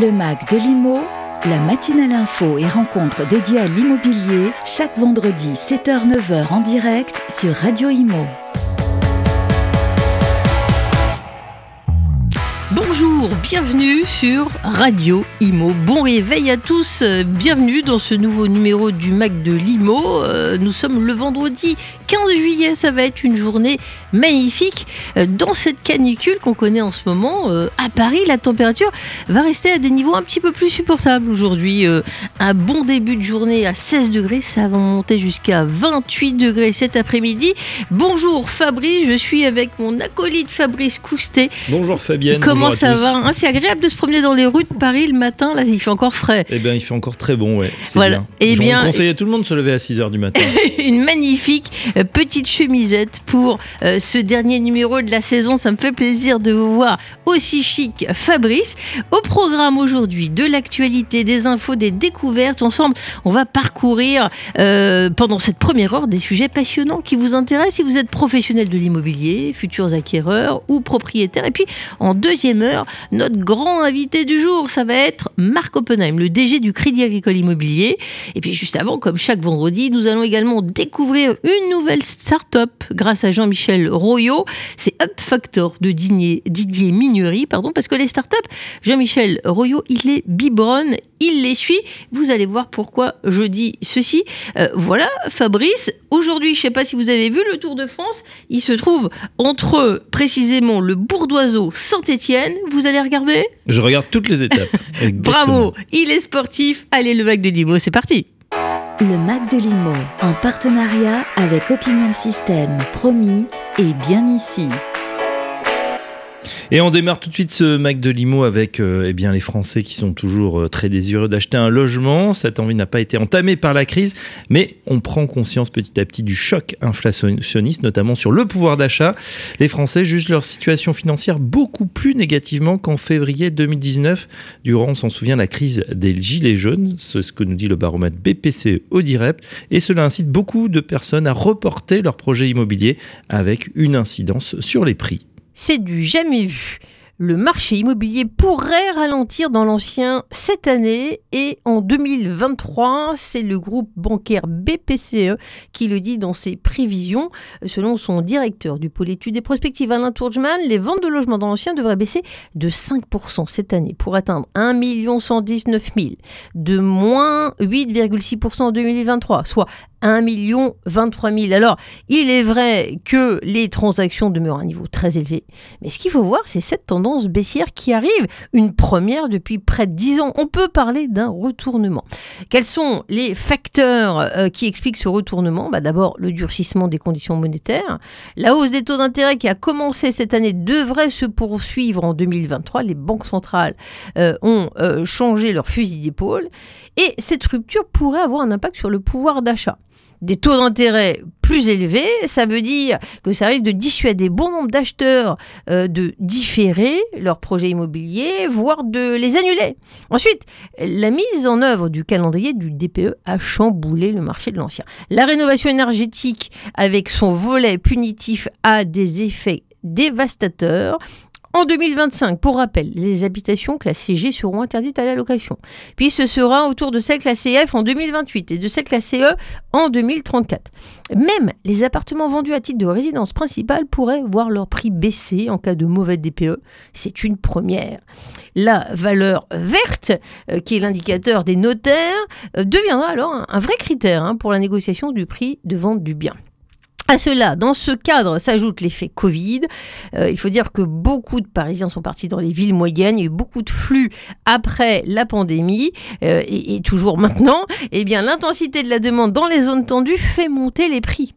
Le MAC de l'IMO, la matinale info et rencontre dédiée à l'immobilier, chaque vendredi 7h-9h en direct sur Radio IMO. Bonjour, bienvenue sur Radio Imo. Bon réveil à tous, bienvenue dans ce nouveau numéro du Mac de Limo. Euh, nous sommes le vendredi 15 juillet, ça va être une journée magnifique. Euh, dans cette canicule qu'on connaît en ce moment, euh, à Paris, la température va rester à des niveaux un petit peu plus supportables aujourd'hui. Un bon début de journée à 16 degrés, ça va monter jusqu'à 28 degrés cet après-midi. Bonjour Fabrice, je suis avec mon acolyte Fabrice Coustet. Bonjour Fabienne. Comment ça va hein C'est agréable de se promener dans les rues de Paris le matin. Là, il fait encore frais. Eh bien, il fait encore très bon, ouais. Voilà. Bien. Eh Je bien, conseille à tout le monde de se lever à 6 h du matin. une magnifique euh, petite chemisette pour euh, ce dernier numéro de la saison. Ça me fait plaisir de vous voir aussi chic, Fabrice. Au programme aujourd'hui, de l'actualité, des infos, des découvertes. Ensemble, on va parcourir euh, pendant cette première heure des sujets passionnants qui vous intéressent si vous êtes professionnel de l'immobilier, futurs acquéreurs ou propriétaires. Et puis, en deuxième heure, notre grand invité du jour, ça va être Marc Oppenheim, le DG du Crédit Agricole Immobilier. Et puis juste avant, comme chaque vendredi, nous allons également découvrir une nouvelle start-up grâce à Jean-Michel Royot. C'est Up Factor de Didier, Didier pardon, parce que les start-up, Jean-Michel Royot, il les biberonne, il les suit. Vous allez voir pourquoi je dis ceci. Euh, voilà, Fabrice, aujourd'hui, je ne sais pas si vous avez vu le Tour de France, il se trouve entre précisément le Bourdoiseau Saint-Étienne. Vous allez regarder? Je regarde toutes les étapes. Bravo, il est sportif. Allez, le Mac de Limo, c'est parti. Le MAC de l'IMO, en partenariat avec Opinion System, promis et bien ici. Et on démarre tout de suite ce Mac de Limo avec euh, eh bien, les Français qui sont toujours euh, très désireux d'acheter un logement. Cette envie n'a pas été entamée par la crise, mais on prend conscience petit à petit du choc inflationniste, notamment sur le pouvoir d'achat. Les Français jugent leur situation financière beaucoup plus négativement qu'en février 2019, durant, on s'en souvient, la crise des Gilets jaunes. C'est ce que nous dit le baromètre BPCE au direct. Et cela incite beaucoup de personnes à reporter leur projet immobilier avec une incidence sur les prix. C'est du jamais vu. Le marché immobilier pourrait ralentir dans l'ancien cette année et en 2023, c'est le groupe bancaire BPCE qui le dit dans ses prévisions. Selon son directeur du pôle études et prospectives Alain Tourgeman, les ventes de logements dans l'ancien devraient baisser de 5% cette année pour atteindre 1 119 000, de moins 8,6% en 2023, soit 1 million 23 000. Alors, il est vrai que les transactions demeurent à un niveau très élevé, mais ce qu'il faut voir, c'est cette tendance baissière qui arrive, une première depuis près de 10 ans. On peut parler d'un retournement. Quels sont les facteurs euh, qui expliquent ce retournement? Bah, D'abord, le durcissement des conditions monétaires. La hausse des taux d'intérêt qui a commencé cette année devrait se poursuivre en 2023. Les banques centrales euh, ont euh, changé leur fusil d'épaule. Et cette rupture pourrait avoir un impact sur le pouvoir d'achat des taux d'intérêt plus élevés, ça veut dire que ça risque de dissuader bon nombre d'acheteurs euh, de différer leur projet immobilier, voire de les annuler. Ensuite, la mise en œuvre du calendrier du DPE a chamboulé le marché de l'ancien. La rénovation énergétique, avec son volet punitif, a des effets dévastateurs en 2025, pour rappel, les habitations classées G seront interdites à la location. Puis ce sera autour de celles classées F en 2028 et de celles classées E en 2034. Même les appartements vendus à titre de résidence principale pourraient voir leur prix baisser en cas de mauvais DPE. C'est une première. La valeur verte, euh, qui est l'indicateur des notaires, euh, deviendra alors un, vrai critère hein, pour la négociation du prix de vente du bien. À cela, dans ce cadre, s'ajoute l'effet Covid. Euh, il faut dire que beaucoup de Parisiens sont partis dans les villes moyennes. Il y a eu beaucoup de flux après la pandémie euh, et, toujours maintenant. Eh bien, l'intensité de la demande dans les zones tendues fait monter les prix.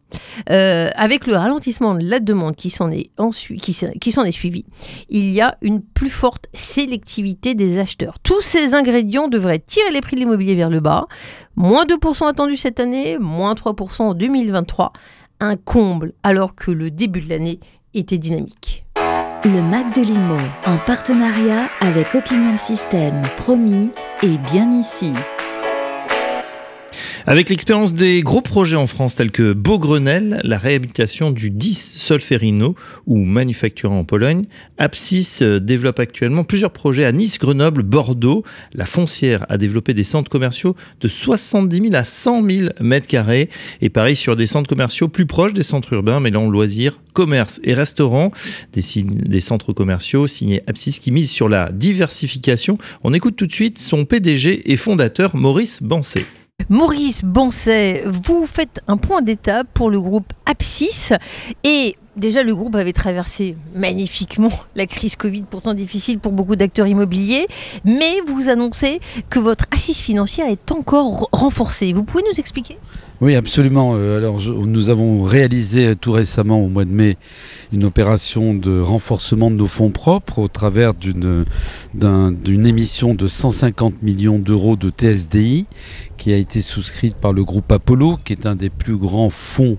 Euh, avec le ralentissement de la demande qui s'en est, qui, qui s'en est suivi, il y a une plus forte sélectivité des acheteurs. Tous ces ingrédients devraient tirer les prix de l'immobilier vers le bas. Moins 2% attendu cette année, moins 3% en 2023 comble alors que le début de l'année était dynamique. Le Mac de Limo, en partenariat avec Opinion System, promis et bien ici. Avec l'expérience des gros projets en France tels que Beaugrenelle, la réhabilitation du 10 Solferino ou manufacturé en Pologne, Apsis euh, développe actuellement plusieurs projets à Nice, Grenoble, Bordeaux. La foncière a développé des centres commerciaux de 70 000 à 100 000 mètres carrés et pareil sur des centres commerciaux plus proches des centres urbains mêlant loisirs, commerce et restaurants. Des, centres commerciaux signés Apsis qui misent sur la diversification. On écoute tout de suite son PDG et fondateur Maurice Bancet. Maurice Bancet, vous faites un point d'étape pour le groupe Apsis et Déjà, le groupe avait traversé magnifiquement la crise Covid, pourtant difficile pour beaucoup d'acteurs immobiliers, mais vous annoncez que votre assise financière est encore renforcée. Vous pouvez nous expliquer? Oui, absolument. Euh, alors, nous avons réalisé euh, tout récemment, au mois de mai, une opération de renforcement de nos fonds propres au travers d'une émission de 150 millions d'euros de TSDI qui a été souscrite par le groupe Apollo, qui est un des plus grands fonds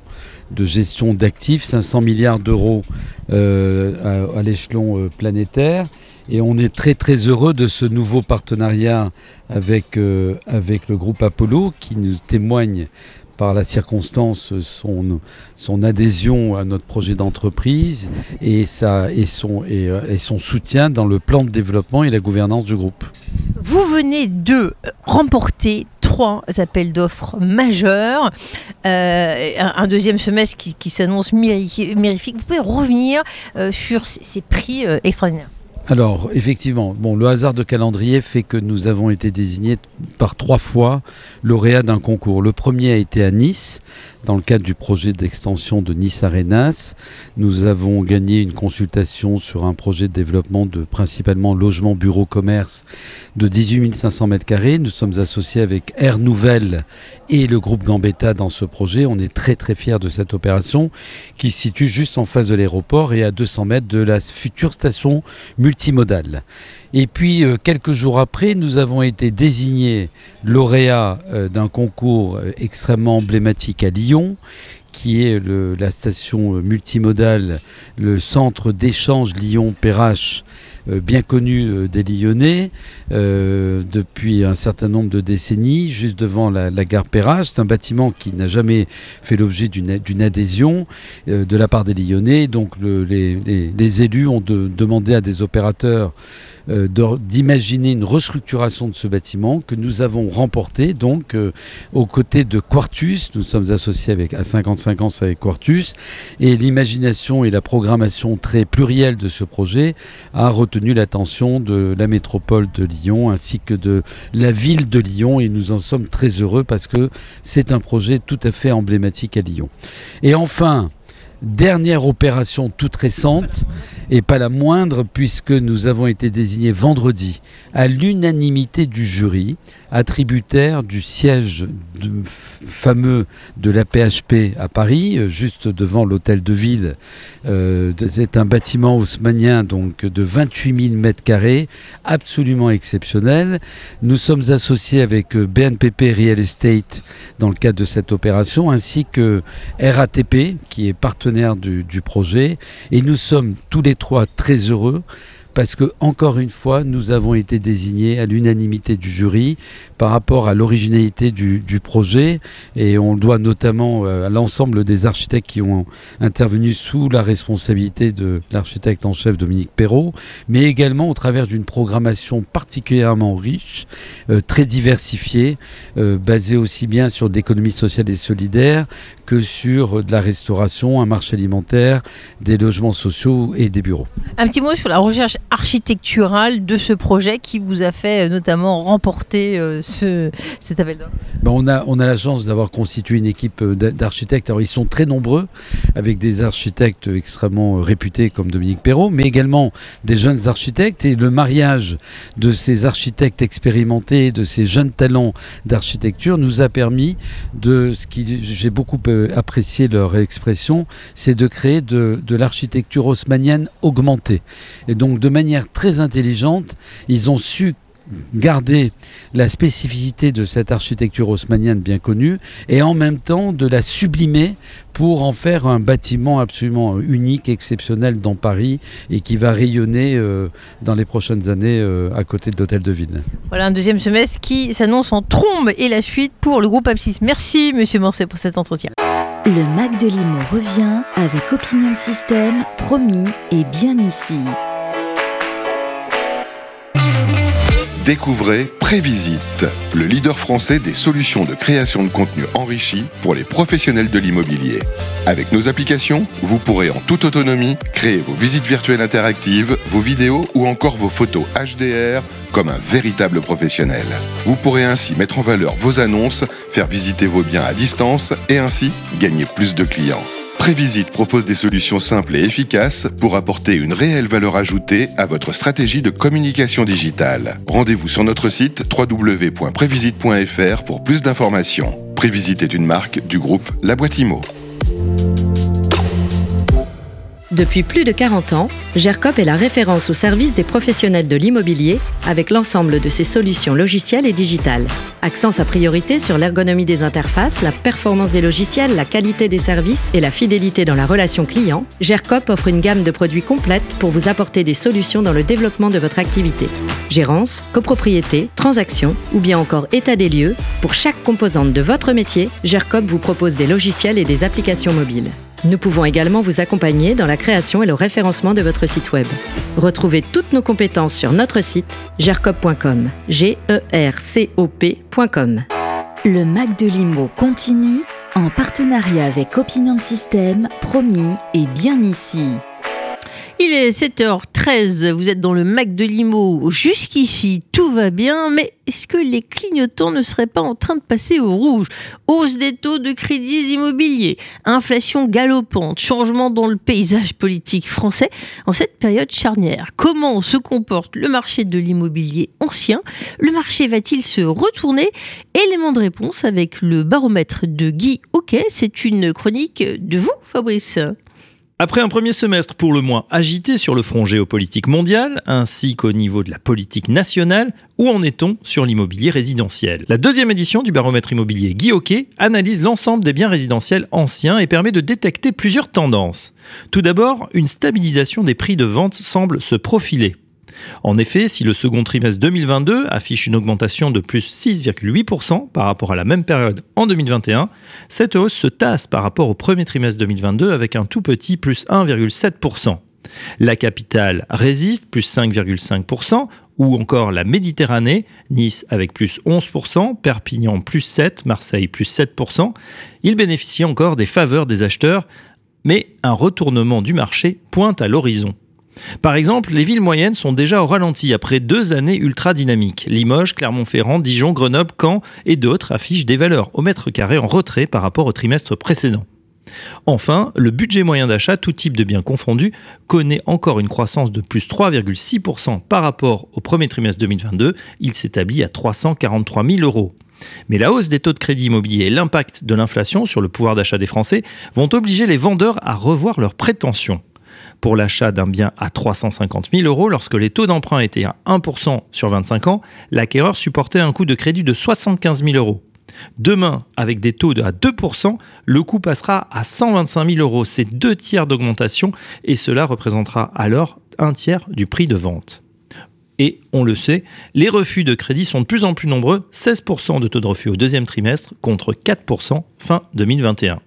de gestion d'actifs, 500 milliards d'euros euh, à, l'échelon planétaire. Et on est très très heureux de ce nouveau partenariat avec, avec le groupe Apollo qui nous témoigne par la circonstance son, son adhésion à notre projet d'entreprise et, et, son, et, son soutien dans le plan de développement et la gouvernance du groupe. Vous venez de remporter trois appels d'offres majeurs, euh, un, deuxième semestre qui, s'annonce mirifique. Vous pouvez revenir euh, sur ces, prix euh, extraordinaires alors, effectivement, bon, le hasard de calendrier fait que nous avons été désignés par trois fois lauréats d'un concours. Le premier a été à Nice, dans le cadre du projet d'extension de Nice Arenas. Nous avons gagné une consultation sur un projet de développement de principalement logement, bureau, commerce de 18 500 m2. Nous sommes associés avec Air Nouvelle et le groupe Gambetta dans ce projet. On est très très fiers de cette opération qui se situe juste en face de l'aéroport et à 200 mètres de la future station multimodale. Et puis, euh, quelques jours après, nous avons été désignés lauréats euh, d'un concours euh, extrêmement emblématique à Lyon, qui est la station multimodale, le centre d'échange Lyon-Perrache, bien connu des Lyonnais depuis un certain nombre de décennies, juste devant la, gare Perrache. C'est un bâtiment qui n'a jamais fait l'objet d'une adhésion de la part des Lyonnais. Donc les, élus ont demandé à des opérateurs euh, d'imaginer une restructuration de ce bâtiment que nous avons remporté donc euh, aux côtés de Quartus. Nous sommes associés avec, à 55 ans avec Quartus et l'imagination et la programmation très plurielle de ce projet a l'attention de la métropole de Lyon ainsi que de la ville de Lyon et nous en sommes très heureux parce que c'est un projet tout à fait emblématique à Lyon. Et enfin, dernière opération toute récente et pas la moindre puisque nous avons été désignés vendredi à l'unanimité du jury attributaire du siège fameux de la PHP à Paris, euh, juste devant l'hôtel de ville. Euh, c'est un bâtiment haussmanien donc de 28 000 mètres carrés, absolument exceptionnel. Nous sommes associés avec euh, BNPP Real Estate dans le cadre de cette opération, ainsi que RATP qui est partenaire du, du projet, et nous sommes tous les trois très heureux parce que, encore une fois, nous avons été désignés à l'unanimité du jury par rapport à l'originalité du, projet et on le doit notamment euh, à l'ensemble des architectes qui ont intervenu sous la responsabilité de l'architecte en chef Dominique Perrault, mais également au travers d'une programmation particulièrement riche, euh, très diversifiée, euh, basée aussi bien sur l'économie sociale et solidaire que sur de la restauration, un marché alimentaire, des logements sociaux et des bureaux. Un petit mot sur la recherche architecturale de ce projet qui vous a fait euh, notamment remporter euh, ce, cet appel d'offres ben on, a, on a la chance d'avoir constitué une équipe euh, d'architectes. Alors ils sont très nombreux, avec des architectes extrêmement réputés comme Dominique Perrault, mais également des jeunes architectes. Et le mariage de ces architectes expérimentés, de ces jeunes talents d'architecture nous a permis de ce qui j'ai beaucoup apprécié leur expression, c'est de créer de, de l'architecture haussmanienne augmentée. Et donc de manière très intelligente, ils ont su garder la spécificité de cette architecture haussmannienne bien connue et en même temps de la sublimer pour en faire un bâtiment absolument unique, exceptionnel dans Paris et qui va rayonner euh, dans les prochaines années euh, à côté de l'hôtel de ville. Voilà un deuxième semestre qui s'annonce en trombe et la suite pour le groupe Apsis. Merci Monsieur Morset pour cet entretien. Le Mac de Limo revient avec Opinion System, promis et bien ici. Découvrez Prévisite, le leader français des solutions de création de contenu enrichi pour les professionnels de l'immobilier. Avec nos applications, vous pourrez en toute autonomie créer vos visites virtuelles interactives, vos vidéos ou encore vos photos HDR comme un véritable professionnel. Vous pourrez ainsi mettre en valeur vos annonces, faire visiter vos biens à distance et ainsi gagner plus de clients. Prévisite propose des solutions simples et efficaces pour apporter une réelle valeur ajoutée à votre stratégie de communication digitale. Rendez-vous sur notre site www.prévisite.fr pour plus d'informations. Prévisite est une marque du groupe La Boîte Imo. Depuis plus de 40 ans, GERCOP est la référence au service des professionnels de l'immobilier avec l'ensemble de ses solutions logicielles et digitales. Accent sa priorité sur l'ergonomie des interfaces, la performance des logiciels, la qualité des services et la fidélité dans la relation client, GERCOP offre une gamme de produits complète pour vous apporter des solutions dans le développement de votre activité. Gérance, copropriété, transaction ou bien encore état des lieux, pour chaque composante de votre métier, GERCOP vous propose des logiciels et des applications mobiles. Nous pouvons également vous accompagner dans la création et le référencement de votre site web. Retrouvez toutes nos compétences sur notre site gercop.com. G E R C O P.com. Le Mac de Limo continue en partenariat avec Opinion System, promis et bien ici. Il est 7h13, vous êtes dans le Mac de Limo. Jusqu'ici, tout va bien, mais est-ce que les clignotants ne seraient pas en train de passer au rouge? Hausse des taux de crédits immobiliers, inflation galopante, changement dans le paysage politique français en cette période charnière. Comment se comporte le marché de l'immobilier ancien? Le marché va-t-il se retourner? Élément de réponse avec le baromètre de Guy Ok, c'est une chronique de vous, Fabrice. Après un premier semestre pour le moins agité sur le front géopolitique mondial, ainsi qu'au niveau de la politique nationale, où en est-on sur l'immobilier résidentiel? La deuxième édition du baromètre immobilier Guy analyse l'ensemble des biens résidentiels anciens et permet de détecter plusieurs tendances. Tout d'abord, une stabilisation des prix de vente semble se profiler. En effet, si le second trimestre 2022 affiche une augmentation de plus 6,8% par rapport à la même période en 2021, cette hausse se tasse par rapport au premier trimestre 2022 avec un tout petit plus 1,7%. La capitale résiste, plus 5,5%, ou encore la Méditerranée, Nice avec plus 11%, Perpignan plus 7%, Marseille plus 7%. Il bénéficie encore des faveurs des acheteurs, mais un retournement du marché pointe à l'horizon. Par exemple, les villes moyennes sont déjà au ralenti après deux années ultra dynamiques. Limoges, Clermont-Ferrand, Dijon, Grenoble, Caen et d'autres affichent des valeurs au mètre carré en retrait par rapport au trimestre précédent. Enfin, le budget moyen d'achat, tout type de biens confondus, connaît encore une croissance de plus 3,6% par rapport au premier trimestre 2022. Il s'établit à 343 000 euros. Mais la hausse des taux de crédit immobilier et l'impact de l'inflation sur le pouvoir d'achat des Français vont obliger les vendeurs à revoir leurs prétentions pour l'achat d'un bien à 350 000 euros, lorsque les taux d'emprunt étaient à 1% sur 25 ans, l'acquéreur supportait un coût de crédit de 75 000 euros. Demain, avec des taux de à 2%, le coût passera à 125 000 euros. C'est deux tiers d'augmentation et cela représentera alors un tiers du prix de vente. Et on le sait, les refus de crédit sont de plus en plus nombreux, 16% de taux de refus au deuxième trimestre contre 4% fin 2021.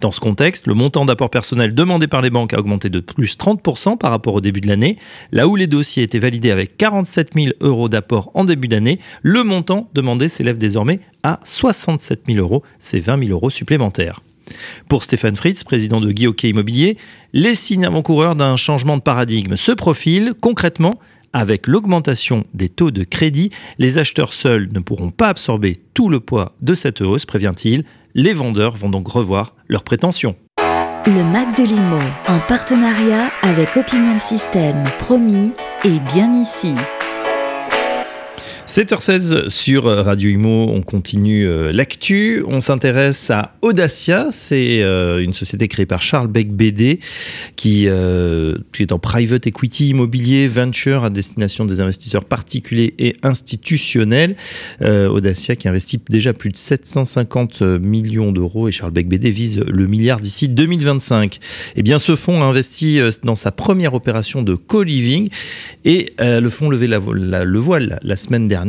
Dans ce contexte, le montant d'apport personnel demandé par les banques a augmenté de plus 30% par rapport au début de l'année. Là où les dossiers étaient validés avec 47 000 euros d'apport en début d'année, le montant demandé s'élève désormais à 67 000 euros, c'est 20 000 euros supplémentaires. Pour Stéphane Fritz, président de Guy Immobilier, les signes avant-coureurs d'un changement de paradigme se profilent concrètement. Avec l'augmentation des taux de crédit, les acheteurs seuls ne pourront pas absorber tout le poids de cette hausse, prévient-il. Les vendeurs vont donc revoir leurs prétentions. Le Mac de Limo, en partenariat avec Opinion System, promis et bien ici. 7h16 sur Radio Imo, on continue euh, l'actu. On s'intéresse à Audacia, c'est euh, une société créée par Charles Beck BD qui, euh, est en private equity immobilier venture à destination des investisseurs particuliers et institutionnels. Audacia qui investit déjà plus de 750 millions d'euros et Charles Beck BD vise le milliard d'ici 2025. Eh bien, ce fonds a investi dans sa première opération de co-living et le fonds levait la, le voile la semaine dernière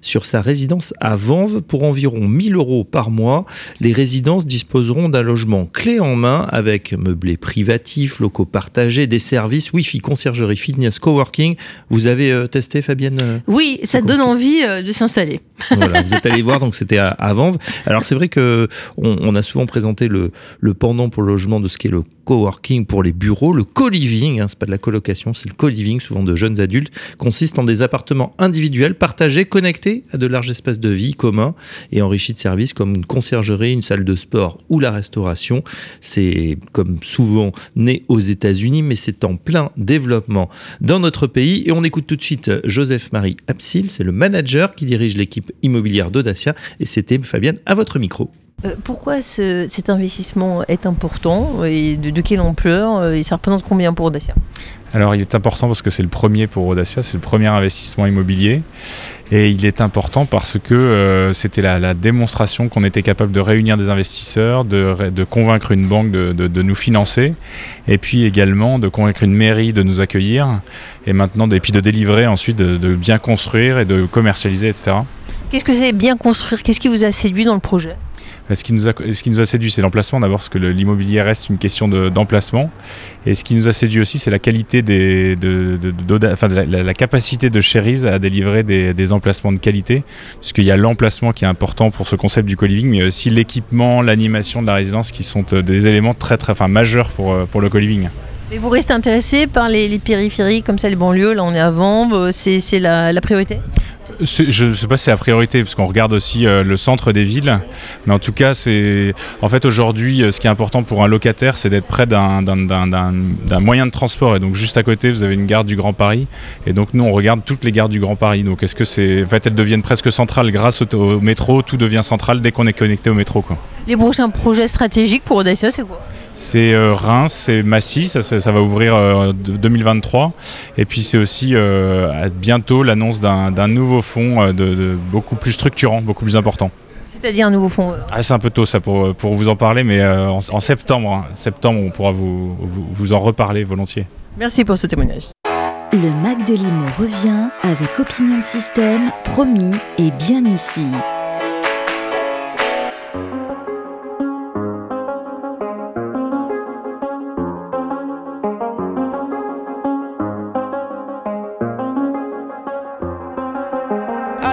sur sa résidence à Vanves pour environ 1000 euros par mois. Les résidences disposeront d'un logement clé en main avec meublé privatif, locaux partagés, des services, Wi-Fi, conciergerie, fitness, coworking. Vous avez euh, testé, Fabienne euh, Oui, ça donne envie euh, de s'installer. Voilà, vous êtes allé voir, donc c'était à, Vanves. Alors c'est vrai que on, a souvent présenté le, le pendant pour le logement de ce qu'est le coworking pour les bureaux. Le co-living, hein, c'est pas de la colocation, c'est le co-living, souvent de jeunes adultes, consiste en des appartements individuels partagés, connectés à de larges espaces de vie communs et enrichis de services comme une conciergerie, une salle de sport ou la restauration. C'est comme souvent né aux États-Unis, mais c'est en plein développement dans notre pays. Et on écoute tout de suite Joseph-Marie Absil, c'est le manager qui dirige l'équipe immobilière d'Audacia. Et c'était Fabienne à votre micro. Euh, pourquoi cet investissement est important et de, quelle ampleur euh, et ça représente combien pour Audacia? Alors il est important parce que c'est le premier pour Audacia, c'est le premier investissement immobilier. Et il est important parce que euh, c'était la, démonstration qu'on était capable de réunir des investisseurs, de, convaincre une banque de, nous financer et puis également de convaincre une mairie de nous accueillir et maintenant et puis de délivrer ensuite, de bien construire et de commercialiser, etc. Qu'est-ce que c'est bien construire? Qu'est-ce qui vous a séduit dans le projet? Ce qui nous a, séduit, c'est l'emplacement d'abord, parce que l'immobilier reste une question d'emplacement. et ce qui nous a séduit aussi, c'est la qualité de, la, capacité de Cherise à délivrer des, emplacements de qualité, puisqu'il y a l'emplacement qui est important pour ce concept du co-living, mais aussi l'équipement, l'animation de la résidence qui sont euh, des éléments très, très, enfin, majeurs pour, euh, le co-living. Vous restez intéressé par les, périphéries comme ça, les banlieues Là, on est à euh, c'est la priorité? Je ne sais pas si c'est la priorité, parce qu'on regarde aussi euh, le centre des villes. Mais en tout cas, c'est en fait aujourd'hui, euh, ce qui est important pour un locataire, c'est d'être près d'un moyen de transport. Et donc juste à côté, vous avez une gare du Grand Paris. Et donc nous, on regarde toutes les gares du Grand Paris. Donc est-ce que c'est, en fait, elles deviennent presque centrales grâce au, métro. Tout devient central dès qu'on est connecté au métro. Les prochains projets stratégiques pour Audacia, c'est quoi? C'est euh, Reims, c'est Massy, ça, ça, va ouvrir euh, 2023. Et puis c'est aussi euh, bientôt l'annonce d'un nouveau fonds euh, de, beaucoup plus structurant, beaucoup plus important. C'est-à-dire un nouveau fonds ah, C'est un peu tôt ça pour, pour vous en parler, mais en, septembre, hein. septembre, on pourra vous, vous, vous en reparler volontiers. Merci pour ce témoignage. Le Mac de Limo revient avec Opinion System, promis et bien ici.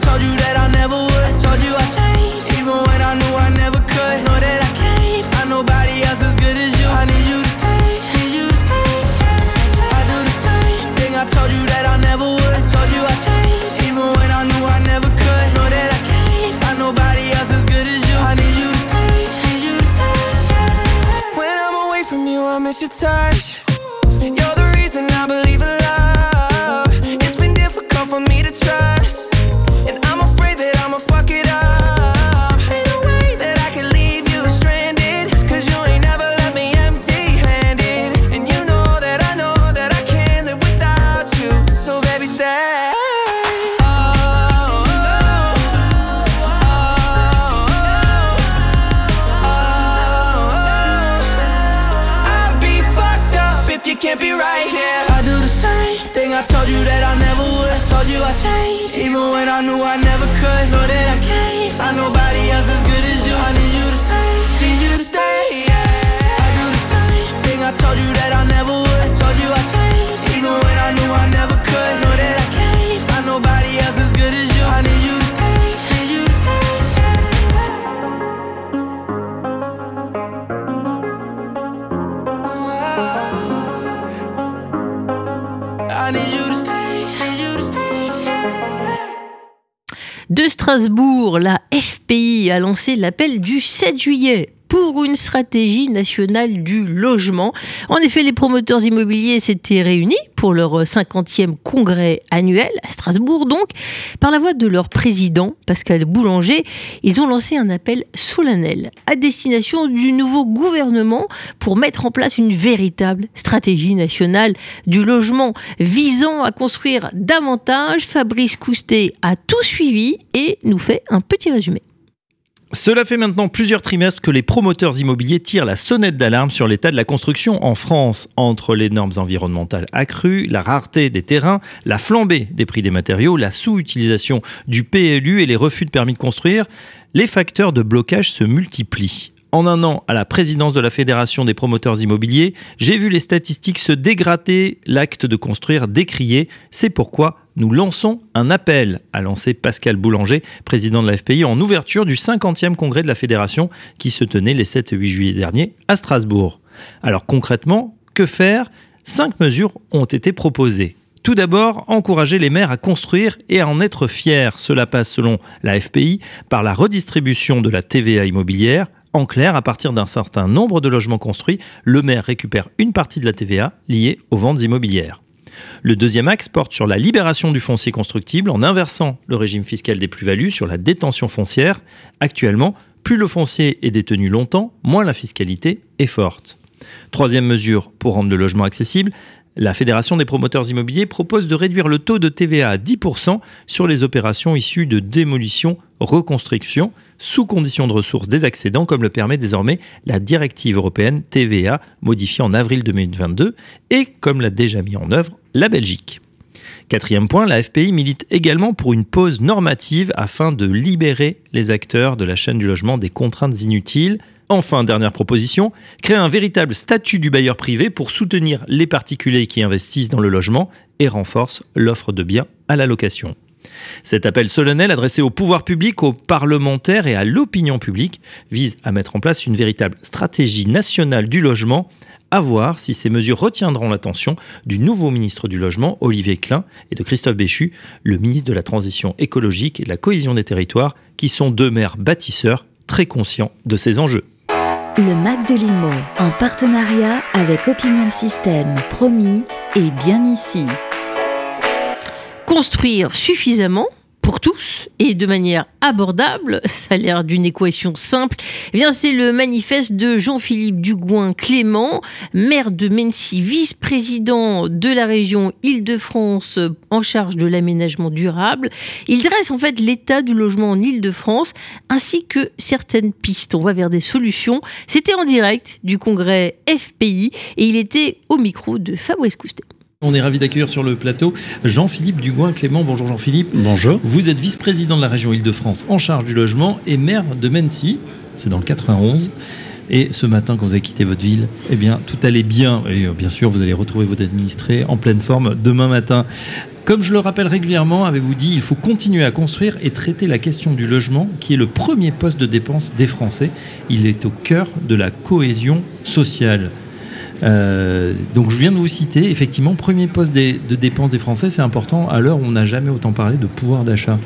Told you Strasbourg, la FPI a lancé l'appel du 7 juillet pour une stratégie nationale du logement. En effet, les promoteurs immobiliers s'étaient réunis pour leur 50e congrès annuel à Strasbourg. Donc, par la voix de leur président, Pascal Boulanger, ils ont lancé un appel solennel à destination du nouveau gouvernement pour mettre en place une véritable stratégie nationale du logement visant à construire davantage. Fabrice Coustet a tout suivi et nous fait un petit résumé. Cela fait maintenant plusieurs trimestres que les promoteurs immobiliers tirent la sonnette d'alarme sur l'état de la construction en France. Entre les normes environnementales accrues, la rareté des terrains, la flambée des prix des matériaux, la sous-utilisation du PLU et les refus de permis de construire, les facteurs de blocage se multiplient. En un an, à la présidence de la Fédération des promoteurs immobiliers, j'ai vu les statistiques se dégrader, l'acte de construire décrié. C'est pourquoi nous lançons un appel, a lancé Pascal Boulanger, président de la FPI, en ouverture du 50e congrès de la Fédération qui se tenait les 7 et 8 juillet dernier à Strasbourg. Alors concrètement, que faire? Cinq mesures ont été proposées. Tout d'abord, encourager les maires à construire et à en être fiers. Cela passe, selon la FPI, par la redistribution de la TVA immobilière. En clair, à partir d'un certain nombre de logements construits, le maire récupère une partie de la TVA liée aux ventes immobilières. Le deuxième axe porte sur la libération du foncier constructible en inversant le régime fiscal des plus-values sur la détention foncière. Actuellement, plus le foncier est détenu longtemps, moins la fiscalité est forte. Troisième mesure pour rendre le logement accessible, la Fédération des promoteurs immobiliers propose de réduire le taux de TVA à 10% sur les opérations issues de démolition, reconstruction, sous condition de ressources des accédants, comme le permet désormais la directive européenne TVA, modifiée en avril 2022, et comme l'a déjà mis en œuvre la Belgique. Quatrième point, la FPI milite également pour une pause normative afin de libérer les acteurs de la chaîne du logement des contraintes inutiles. Enfin, dernière proposition, créer un véritable statut du bailleur privé pour soutenir les particuliers qui investissent dans le logement et renforce l'offre de biens à la location. Cet appel solennel adressé au pouvoir public, aux parlementaires et à l'opinion publique vise à mettre en place une véritable stratégie nationale du logement, à voir si ces mesures retiendront l'attention du nouveau ministre du Logement, Olivier Klein, et de Christophe Béchu, le ministre de la Transition écologique et de la cohésion des territoires, qui sont deux maires bâtisseurs très conscients de ces enjeux. Le Mac de Limo, en partenariat avec Opinion de Système, promis et bien ici. Construire suffisamment pour tous et de manière abordable, ça a l'air d'une équation simple, eh bien c'est le manifeste de Jean-Philippe Dugouin Clément, maire de Mency, vice-président de la région Île-de-France en charge de l'aménagement durable. Il dresse en fait l'état du logement en Île-de-France ainsi que certaines pistes. On va vers des solutions. C'était en direct du congrès FPI et il était au micro de Fabrice Coustet. On est ravi d'accueillir sur le plateau Jean-Philippe Dugouin Clément. Bonjour Jean-Philippe. Bonjour. Vous êtes vice-président de la région Île-de-France en charge du logement et maire de Mency, c'est dans le 91. Et ce matin, quand vous avez quitté votre ville, eh bien, tout allait bien. Et euh, bien sûr, vous allez retrouver votre administré en pleine forme demain matin. Comme je le rappelle régulièrement, avez-vous dit, il faut continuer à construire et traiter la question du logement, qui est le premier poste de dépense des Français. Il est au cœur de la cohésion sociale. Euh, donc je viens de vous citer, effectivement, premier poste de dépense des Français, c'est important à l'heure où on n'a jamais autant parlé de pouvoir d'achat.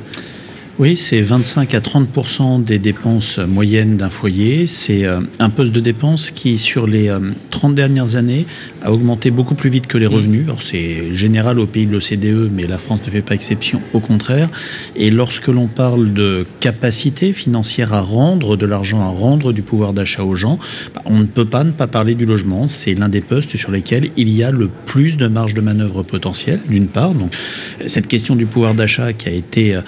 Oui, c'est 25 à 30% des dépenses moyennes d'un foyer. C'est euh, un poste de dépense qui, sur les euh, 30 dernières années, a augmenté beaucoup plus vite que les revenus. Alors c'est général au pays de l'OCDE, mais la France ne fait pas exception, au contraire. Et lorsque l'on parle de capacité financière à rendre de l'argent, à rendre du pouvoir d'achat aux gens, bah, on ne peut pas ne pas parler du logement. C'est l'un des postes sur lesquels il y a le plus de marge de manœuvre potentielle, d'une part. Donc cette question du pouvoir d'achat qui a été euh,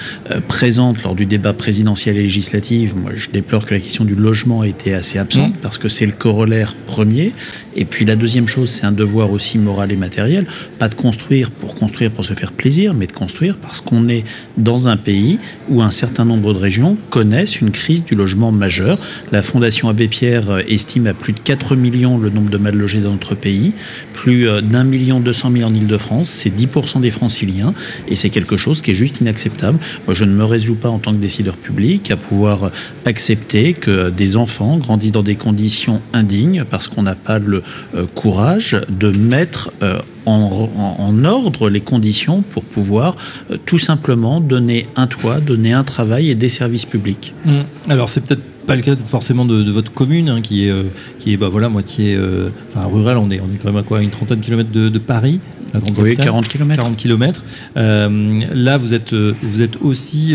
présente lors du débat présidentiel et législatif, moi je déplore que la question du logement ait été assez absente parce que c'est le corollaire premier. Et puis la deuxième chose, c'est un devoir aussi moral et matériel, pas de construire pour construire pour se faire plaisir, mais de construire parce qu'on est dans un pays où un certain nombre de régions connaissent une crise du logement majeure. La Fondation Abbé Pierre euh, estime à plus de 4 millions le nombre de mal logés dans notre pays, plus euh, d'un million deux cent mille en Ile-de-France, c'est 10% des franciliens, et c'est quelque chose qui est juste inacceptable. Moi, je ne me résous pas en tant que décideur public à pouvoir accepter que des enfants grandissent dans des conditions indignes parce qu'on n'a pas le euh, courage de mettre euh, en, ordre les conditions pour pouvoir euh, tout simplement donner un toit, donner un travail et des services publics. Hum. Alors c'est peut-être pas le cas forcément de, de votre commune hein, qui est euh, qui est bah voilà moitié euh, enfin rurale on est on est quand même à quoi une trentaine de kilomètres de, de Paris la grande Oui, capitale. 40 km. 40 kilomètres. Euh, là vous êtes vous êtes aussi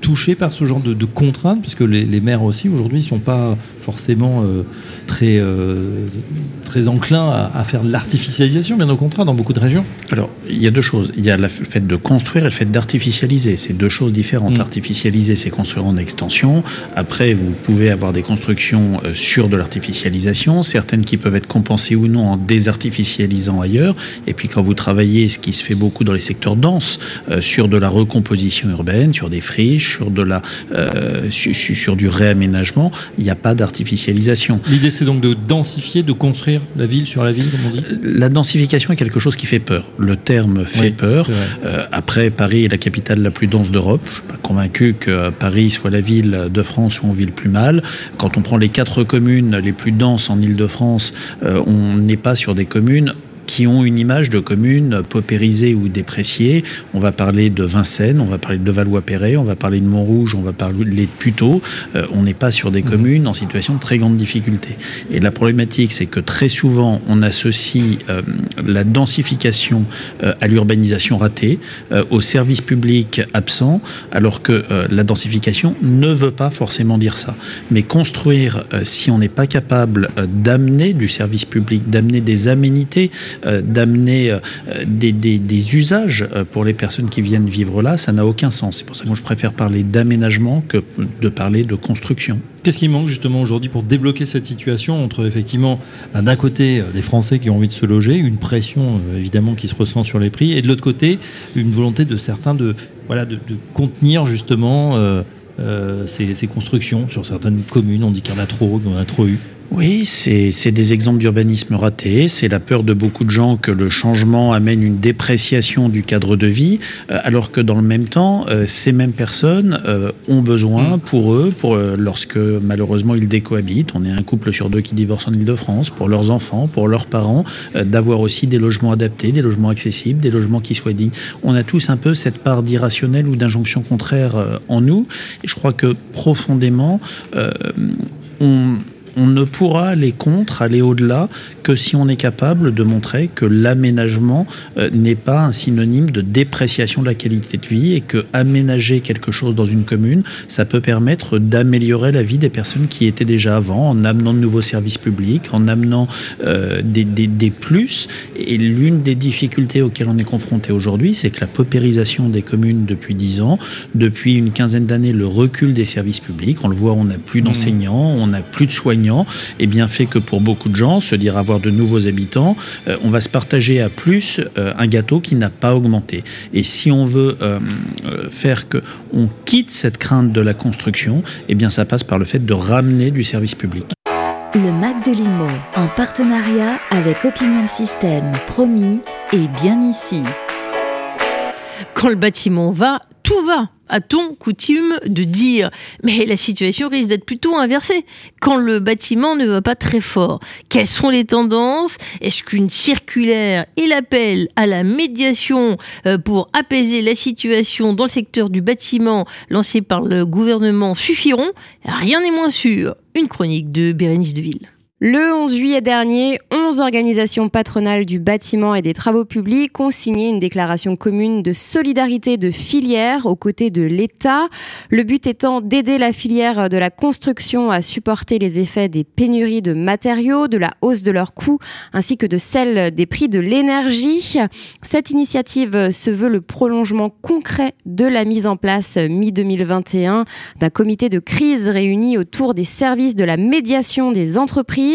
touché par ce genre de, de contraintes puisque les, les maires aussi aujourd'hui sont pas forcément euh, très euh, très enclins à, à faire de l'artificialisation bien au contraire dans beaucoup de régions. Alors, il y a deux choses. Il y a le fait de construire et le fait d'artificialiser. C'est deux choses différentes. Mm. Artificialiser, c'est construire en extension. Après, vous pouvez avoir des constructions euh, sur de l'artificialisation, certaines qui peuvent être compensées ou non en désartificialisant ailleurs. Et puis, quand vous travaillez, ce qui se fait beaucoup dans les secteurs denses, euh, sur de la recomposition urbaine, sur des friches, sur, de la, euh, su- su- sur du réaménagement, il n'y a pas d'artificialisation. L'idée c'est donc de densifier, de construire la ville sur la ville comme on dit. La densification est quelque chose qui fait peur. Le terme fait Oui, peur. Euh, après, Paris est la capitale la plus dense d'Europe. Je ne suis pas convaincu que euh, Paris soit la ville de France où on vit le plus mal. Quand on prend les quatre communes les plus denses en Ile-de-France, euh, on n'est pas sur des communes qui ont une image de commune paupérisée ou dépréciée. On va parler de Vincennes, on va parler de Valois-Perret, on va parler de Montrouge, on va parler de Puteaux. Euh, on n'est pas sur des communes en situation de très grande difficulté. Et la problématique, c'est que très souvent, on associe euh, la densification euh, à l'urbanisation ratée, aux services publics absents, alors que la densification ne veut pas forcément dire ça. Mais construire, si on n'est pas capable d'amener du service public, d'amener des aménités, d'amener euh, des, usages euh, pour les personnes qui viennent vivre là, ça n'a aucun sens. C'est pour ça que moi je préfère parler d'aménagement que de parler de construction. Qu'est-ce qui manque justement aujourd'hui pour débloquer cette situation entre effectivement bah, d'un côté euh, des Français qui ont envie de se loger, une pression euh, évidemment qui se ressent sur les prix, et de l'autre côté une volonté de certains de voilà de, contenir justement euh, euh, ces, ces constructions sur certaines communes. On dit qu'il y en a trop, qu'il y en a trop eu. Oui, c'est des exemples d'urbanisme raté. C'est la peur de beaucoup de gens que le changement amène une dépréciation du cadre de vie, euh, alors que dans le même temps, euh, ces mêmes personnes euh, ont besoin pour eux, pour euh, lorsque malheureusement ils décohabitent, on est un couple sur deux qui divorce en Ile-de-France, pour leurs enfants, pour leurs parents, d'avoir aussi des logements adaptés, des logements accessibles, des logements qui soient dignes. On a tous un peu cette part d'irrationnel ou d'injonction contraire en nous, et je crois que profondément, on on ne pourra aller contre, aller au-delà, que si on est capable de montrer que l'aménagement euh, n'est pas un synonyme de dépréciation de la qualité de vie et que aménager quelque chose dans une commune, ça peut permettre d'améliorer la vie des personnes qui étaient déjà avant, en amenant de nouveaux services publics, en amenant euh, des, des- des plus. Et l'une des difficultés auxquelles on est confronté aujourd'hui, c'est que la paupérisation des communes depuis 10 ans, depuis une quinzaine d'années, le recul des services publics, on le voit, on n'a plus d'enseignants, on n'a plus de soignants, et bien fait que pour beaucoup de gens, se dire avoir de nouveaux habitants, euh, on va se partager à plus euh, un gâteau qui n'a pas augmenté. Et si on veut euh, euh, faire que on quitte cette crainte de la construction, eh bien ça passe par le fait de ramener du service public. Le Mac de Limo, en partenariat avec Opinion de Système, promis et bien ici. Quand le bâtiment va, tout va. A-t-on coutume de dire Mais la situation risque d'être plutôt inversée quand le bâtiment ne va pas très fort. Quelles sont les tendances? Est-ce qu'une circulaire et l'appel à la médiation euh, pour apaiser la situation dans le secteur du bâtiment lancé par le gouvernement suffiront? Rien n'est moins sûr. Une chronique de Bérénice Deville. Le 11 juillet dernier, 11 organisations patronales du bâtiment et des travaux publics ont signé une déclaration commune de solidarité de filière aux côtés de l'État. Le but étant d'aider la filière de la construction à supporter les effets des pénuries de matériaux, de la hausse de leurs coûts, ainsi que de celle des prix de l'énergie. Cette initiative se veut le prolongement concret de la mise en place mi-2021 d'un comité de crise réuni autour des services de la médiation des entreprises.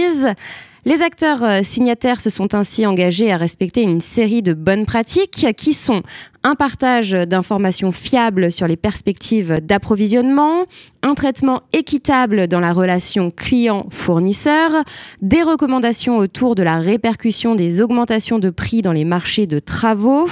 Les acteurs euh, signataires se sont ainsi engagés à respecter une série de bonnes pratiques qui sont un partage d'informations fiables sur les perspectives d'approvisionnement, un traitement équitable dans la relation client-fournisseur, des recommandations autour de la répercussion des augmentations de prix dans les marchés de travaux,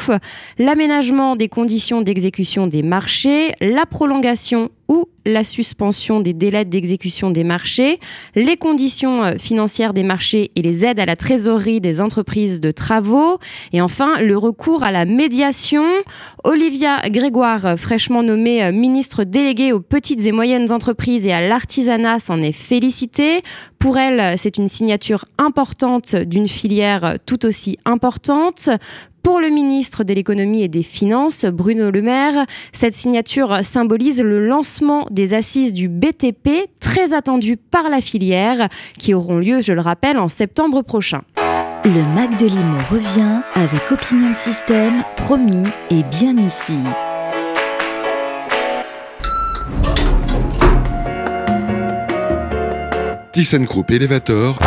l'aménagement des conditions d'exécution des marchés, la prolongation ou la suspension des délais d'exécution des marchés, les conditions euh, financières des marchés et les aides à la trésorerie des entreprises de travaux, et enfin le recours à la médiation. Olivia Grégoire, fraîchement nommée euh, ministre déléguée aux petites et moyennes entreprises et à l'artisanat, s'en est félicitée. Pour elle, c'est une signature importante d'une filière tout aussi importante. Pour le ministre de l'économie et des finances, Bruno Le Maire, cette signature symbolise le lancement des assises du BTP, très attendues par la filière, qui auront lieu, je le rappelle, en septembre prochain. Le Mac de Limo revient avec Opinion System, promis et bien ici. ThyssenKrupp Elevator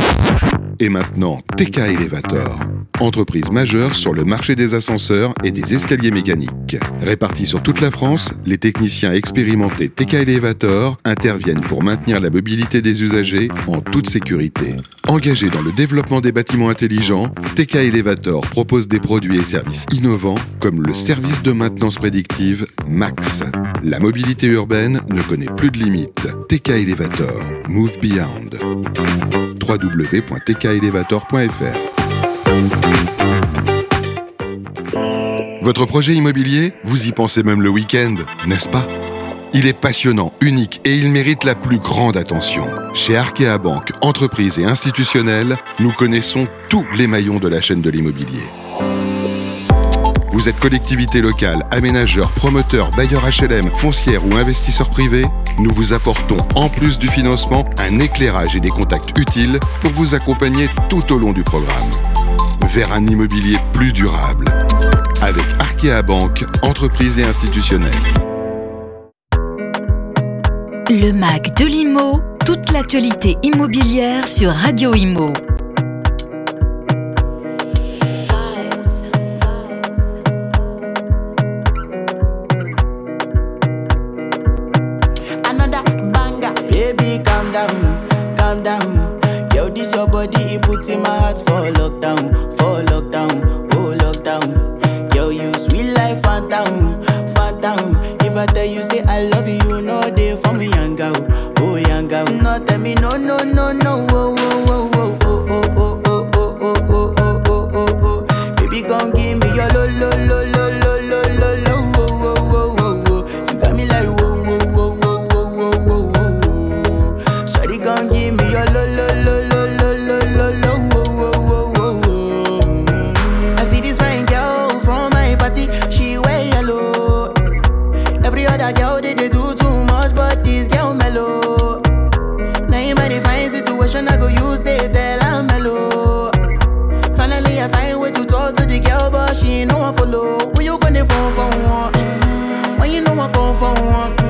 et maintenant TK Elevator. Entreprise majeure sur le marché des ascenseurs et des escaliers mécaniques. Répartis sur toute la France, les techniciens expérimentés TK Elevator interviennent pour maintenir la mobilité des usagers en toute sécurité. Engagés dans le développement des bâtiments intelligents, TK Elevator propose des produits et services innovants comme le service de maintenance prédictive MAX. La mobilité urbaine ne connaît plus de limites. TK Elevator, Move Beyond. www.tkelevator.fr Votre projet immobilier Vous y pensez même le week-end, n'est-ce pas? Il est passionnant, unique et il mérite la plus grande attention. Chez Arkea Banque, entreprise et institutionnelle, nous connaissons tous les maillons de la chaîne de l'immobilier. Vous êtes collectivité locale, aménageur, promoteur, bailleur HLM, foncière ou investisseur privé Nous vous apportons, en plus du financement, un éclairage et des contacts utiles pour vous accompagner tout au long du programme. Vers un immobilier plus durable. Avec Arkea Banque, entreprise et institutionnelle. Le Mac de l'Imo, toute l'actualité immobilière sur Radio Imo. For one,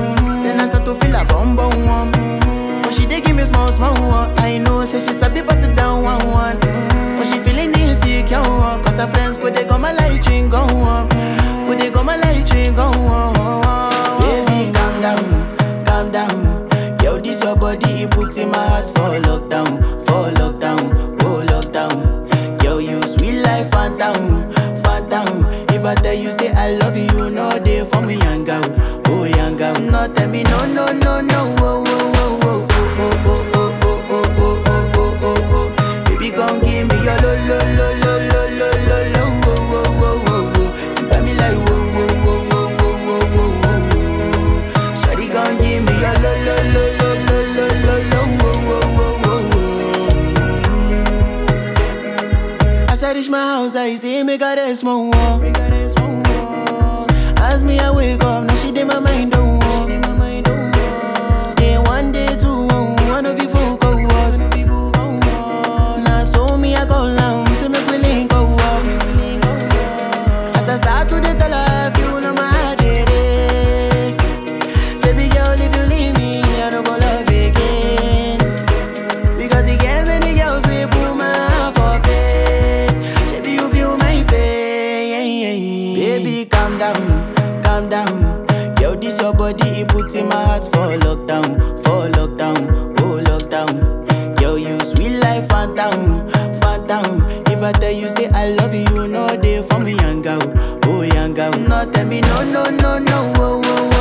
I love you, no they for me young girl, oh young girl. No tell me no no no no, oh oh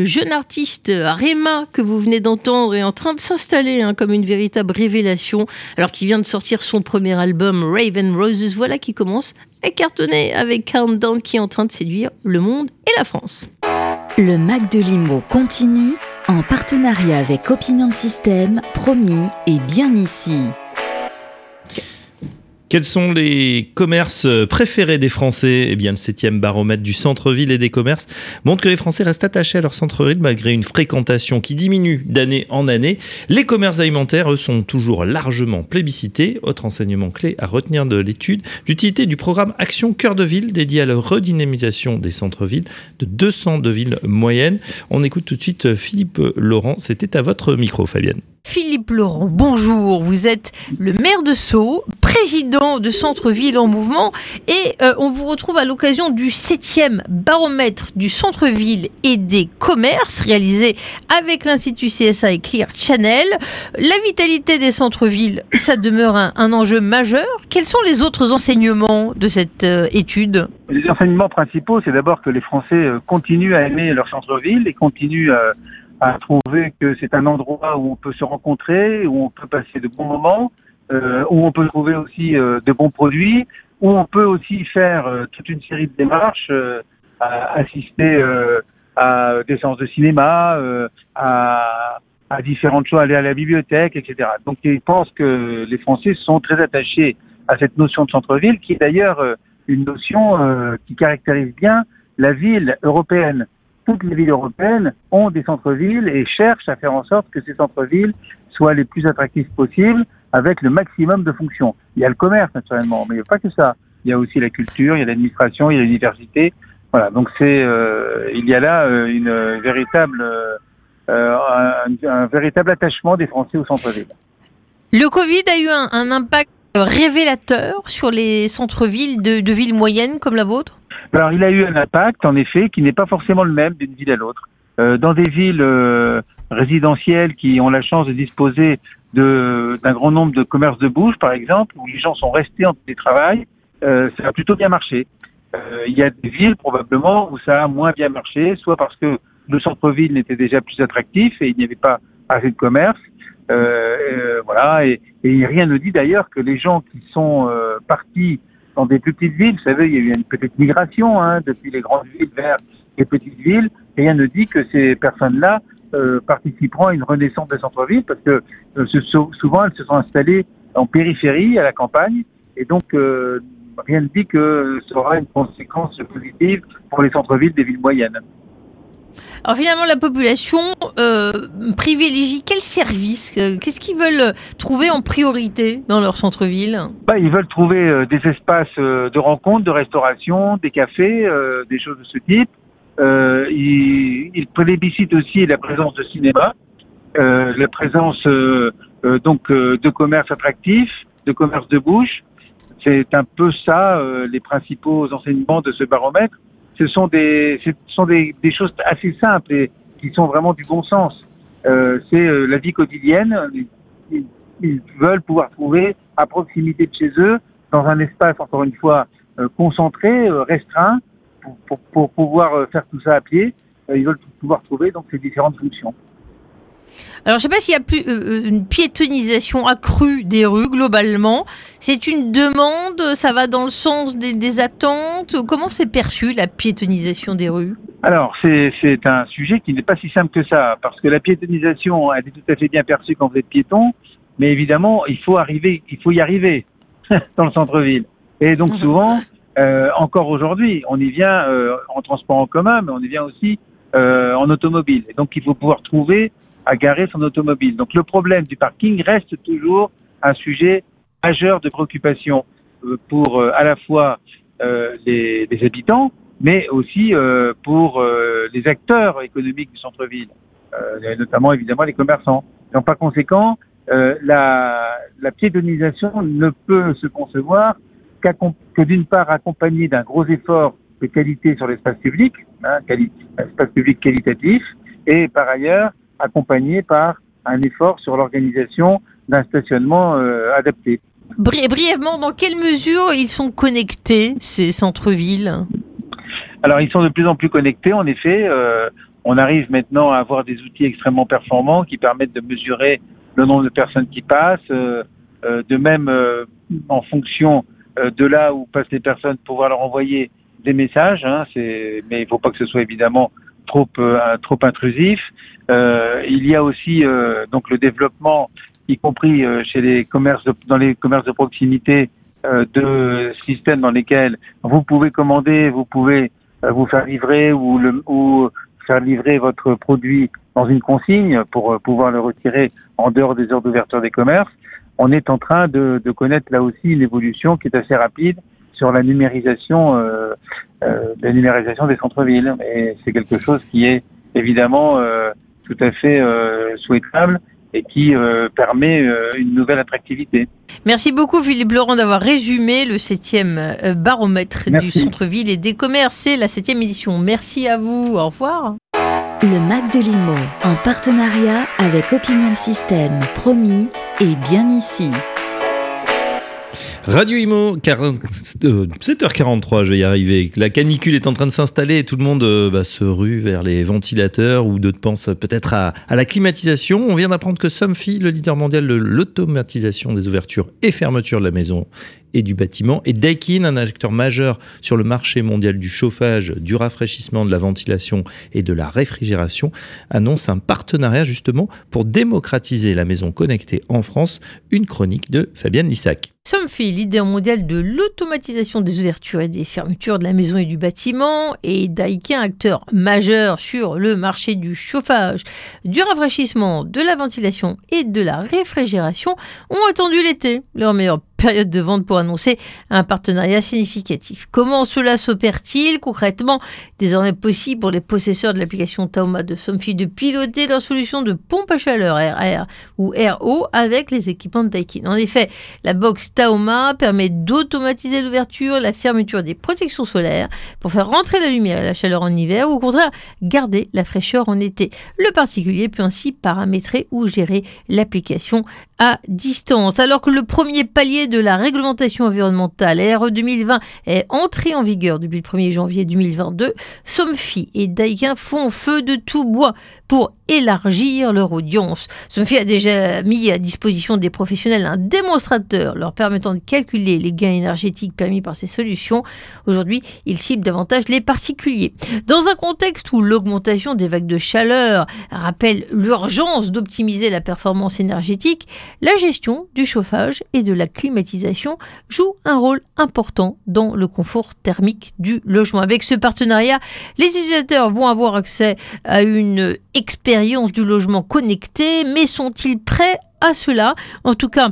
le jeune artiste Rema que vous venez d'entendre est en train de s'installer hein, comme une véritable révélation alors qu'il vient de sortir son premier album Raven Roses. Voilà qui commence à cartonner avec Countdown qui est en train de séduire le monde et la France. Le Mac de Limo continue en partenariat avec Opinion System, promis et bien ici. Quels sont les commerces préférés des Français? Eh bien, le 7e baromètre du centre-ville et des commerces montre que les Français restent attachés à leur centre-ville malgré une fréquentation qui diminue d'année en année. Les commerces alimentaires, eux, sont toujours largement plébiscités. Autre enseignement clé à retenir de l'étude, l'utilité du programme Action Cœur de Ville dédié à la redynamisation des centres-villes de 202 villes moyennes. On écoute tout de suite Philippe Laurent. C'était à votre micro, Fabienne. Philippe Laurent, bonjour. Vous êtes le maire de Sceaux, président de Centre-Ville en mouvement et euh, on vous retrouve à l'occasion du 7e baromètre du centre-ville et des commerces réalisé avec l'Institut CSA et Clear Channel. La vitalité des centres-villes, ça demeure un, enjeu majeur. Quels sont les autres enseignements de cette euh, étude? Les enseignements principaux, c'est d'abord que les Français euh, continuent à aimer leur centre-ville et continuent euh, à trouver que c'est un endroit où on peut se rencontrer, où on peut passer de bons moments, euh, où on peut trouver aussi euh, de bons produits, où on peut aussi faire euh, toute une série de démarches, euh, à assister euh, à des séances de cinéma, euh, à, à différentes choses, aller à la bibliothèque, etc. Donc je pense que les Français sont très attachés à cette notion de centre-ville, qui est d'ailleurs une notion qui caractérise bien la ville européenne toutes les villes européennes ont des centres-villes et cherchent à faire en sorte que ces centres-villes soient les plus attractifs possibles avec le maximum de fonctions. Il y a le commerce naturellement, mais il n'y a pas que ça. Il y a aussi la culture, il y a l'administration, il y a l'université. Voilà, donc c'est euh, il y a là euh, une véritable euh, un, un véritable attachement des Français au centre-ville. Le Covid a eu un, un impact révélateur sur les centres-villes de, de villes moyennes comme la vôtre? Alors, il a eu un impact, en effet, qui n'est pas forcément le même d'une ville à l'autre. Dans des villes résidentielles qui ont la chance de disposer d'un grand nombre de commerces de bouche, par exemple, où les gens sont restés en télétravail, euh, ça a plutôt bien marché. Euh, il y a des villes, probablement, où ça a moins bien marché, soit parce que le centre-ville n'était déjà plus attractif et il n'y avait pas assez de commerce. Euh, euh, voilà, et, et rien ne dit d'ailleurs que les gens qui sont euh, partis dans des plus petites villes, vous savez, il y a eu une petite migration hein, depuis les grandes villes vers les petites villes, rien ne dit que ces personnes-là euh, participeront à une renaissance des centres-villes parce que euh, souvent elles se sont installées en périphérie, à la campagne, et donc euh, rien ne dit que ça aura une conséquence positive pour les centres-villes des villes moyennes. Alors finalement, la population privilégie quel service euh, Qu'est-ce qu'ils veulent trouver en priorité dans leur centre-ville? Bah, ils veulent trouver des espaces de rencontre, de restauration, des cafés, des choses de ce type. Euh, ils, ils plébiscitent aussi la présence de cinéma, euh, la présence euh, euh, donc euh, de commerce attractif, de commerce de bouche. C'est un peu ça euh, les principaux enseignements de ce baromètre. Ce sont des, ce sont des, des choses assez simples et qui sont vraiment du bon sens. C'est la vie quotidienne. Ils, ils veulent pouvoir trouver à proximité de chez eux, dans un espace encore une fois concentré, restreint, pour, pour, pour pouvoir euh, faire tout ça à pied. Euh, ils veulent pouvoir trouver donc ces différentes fonctions. Alors je ne sais pas s'il y a plus euh, une piétonisation accrue des rues globalement. C'est une demande, ça va dans le sens des, des attentes. Comment c'est perçu la piétonisation des rues? Alors, c'est c'est un sujet qui n'est pas si simple que ça, parce que la piétonisation, elle est tout à fait bien perçue quand vous êtes piéton, mais évidemment, il faut arriver, il faut y arriver dans le centre-ville. Et donc souvent, euh, encore aujourd'hui. On y vient euh, en transport en commun, mais on y vient aussi euh, en automobile. Et donc il faut pouvoir trouver à garer son automobile. Donc le problème du parking reste toujours un sujet majeur de préoccupation euh, pour euh, à la fois euh, les, les habitants, mais aussi pour les acteurs économiques du centre-ville, notamment évidemment les commerçants. Donc par conséquent, la, la piétonisation ne peut se concevoir que d'une part accompagnée d'un gros effort de qualité sur l'espace public, hein, espace public qualitatif, et par ailleurs accompagné par un effort sur l'organisation d'un stationnement euh, adapté. Bri- brièvement, dans quelle mesure ils sont connectés, ces centres-villes? Alors, ils sont de plus en plus connectés, en effet. Euh, on arrive maintenant à avoir des outils extrêmement performants qui permettent de mesurer le nombre de personnes qui passent, euh, de même en fonction de là où passent les personnes, pouvoir leur envoyer des messages. Hein, mais il ne faut pas que ce soit évidemment trop euh, trop intrusif. Euh, il y a aussi euh, donc le développement, y compris euh, chez les commerces de- dans les commerces de proximité, euh, de systèmes dans lesquels vous pouvez commander, vous pouvez euh, vous faire livrer ou, le, ou faire livrer votre produit dans une consigne pour euh, pouvoir le retirer en dehors des heures d'ouverture des commerces. On est en train de, de connaître là aussi une évolution qui est assez rapide sur la numérisation, euh, euh, la numérisation des centres-villes. Et c'est quelque chose qui est évidemment euh, tout à fait souhaitable et qui permet une nouvelle attractivité. Merci beaucoup Philippe Laurent d'avoir résumé le septième euh, baromètre du centre-ville et des commerces. C'est la septième édition. Merci à vous. Au revoir. Le Mac de Limo, en partenariat avec Opinion System, promis et bien ici. Radio Imo, 40 euh, 7h43, je vais y arriver. La canicule est en train de s'installer et tout le monde euh, bah, se rue vers les ventilateurs ou d'autres pensent peut-être à, à la climatisation. On vient d'apprendre que Somfy, le leader mondial de l'automatisation des ouvertures et fermetures de la maison et du bâtiment, et Daikin, un acteur majeur sur le marché mondial du chauffage, du rafraîchissement, de la ventilation et de la réfrigération, annonce un partenariat justement pour démocratiser la maison connectée en France. Une chronique de Fabienne Lissac. Somfy, leader mondial de l'automatisation des ouvertures et des fermetures de la maison et du bâtiment, et Daikin, acteur majeur sur le marché du chauffage, du rafraîchissement, de la ventilation et de la réfrigération, ont attendu l'été, leur meilleure période de vente pour annoncer un partenariat significatif. Comment cela s'opère-t-il concrètement? Désormais possible pour les possesseurs de l'application Taoma de Somfy de piloter leur solution de pompe à chaleur RR ou RO avec les équipements de Daikin. En effet, la box Taoma permet d'automatiser l'ouverture et la fermeture des protections solaires pour faire rentrer la lumière et la chaleur en hiver ou au contraire garder la fraîcheur en été. Le particulier peut ainsi paramétrer ou gérer l'application à distance. Alors que le premier palier de la réglementation environnementale RE 2020 est entré en vigueur depuis le 1er janvier 2022, Somfy et Daikin font feu de tout bois pour élargir leur audience. Somfy a déjà mis à disposition des professionnels un démonstrateur leur permettant de calculer les gains énergétiques permis par ces solutions. Aujourd'hui, il cible davantage les particuliers. Dans un contexte où l'augmentation des vagues de chaleur rappelle l'urgence d'optimiser la performance énergétique, la gestion du chauffage et de la climatisation joue un rôle important dans le confort thermique du logement. Avec ce partenariat, les utilisateurs vont avoir accès à une expérience du logement connecté, mais sont-ils prêts à cela? En tout cas,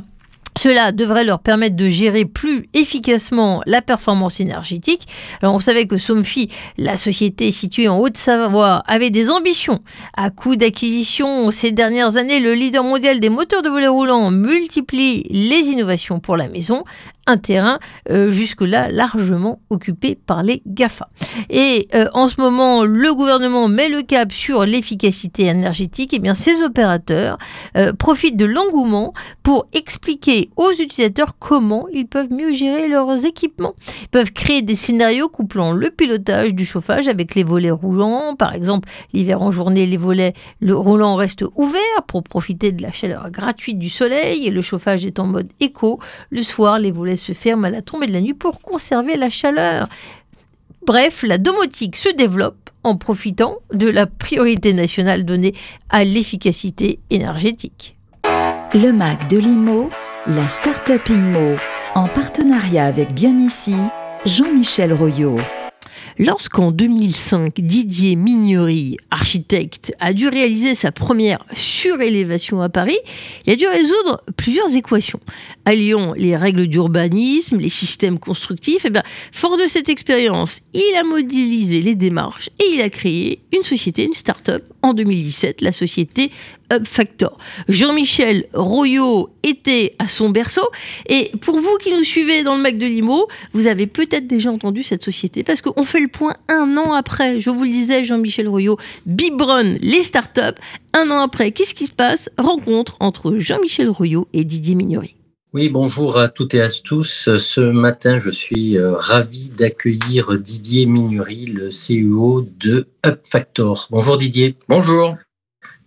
cela devrait leur permettre de gérer plus efficacement la performance énergétique. Alors on savait que Somfy, la société située en Haute-Savoie, avait des ambitions. À coût d'acquisition, ces dernières années, le leader mondial des moteurs de volet roulant multiplie les innovations pour la maison un terrain euh, jusque-là largement occupé par les GAFA. Et euh, en ce moment, le gouvernement met le cap sur l'efficacité énergétique. Et bien, ces opérateurs euh, profitent de l'engouement pour expliquer aux utilisateurs comment ils peuvent mieux gérer leurs équipements. Ils peuvent créer des scénarios couplant le pilotage du chauffage avec les volets roulants. Par exemple, l'hiver en journée, les volets le roulant restent ouverts pour profiter de la chaleur gratuite du soleil et le chauffage est en mode éco. Le soir, les volets se ferment à la tombée de la nuit pour conserver la chaleur. Bref, la domotique se développe en profitant de la priorité nationale donnée à l'efficacité énergétique. Le Mac de l'IMO, la Startup IMO, en partenariat avec Bien Ici, Jean-Michel Royot. Lorsqu'en 2005, Didier Mignery, architecte, a dû réaliser sa première surélévation à Paris, il a dû résoudre plusieurs équations. Alliant les règles d'urbanisme, les systèmes constructifs, et bien, fort de cette expérience, il a modélisé les démarches et il a créé une société, une start-up en 2017, la société Up Factor. Jean-Michel Royot était à son berceau et pour vous qui nous suivez dans le Mac de Limo, vous avez peut-être déjà entendu cette société parce qu'on fait le point un an après. Je vous le disais, Jean-Michel Royot, Bibron, les startups. Un an après, qu'est-ce qui se passe? Rencontre entre Jean-Michel Royot et Didier Mignory. Oui, bonjour à toutes et à tous. Ce matin, je suis euh, ravi d'accueillir Didier Mignory, le CEO de Up Factor. Bonjour Didier. Bonjour.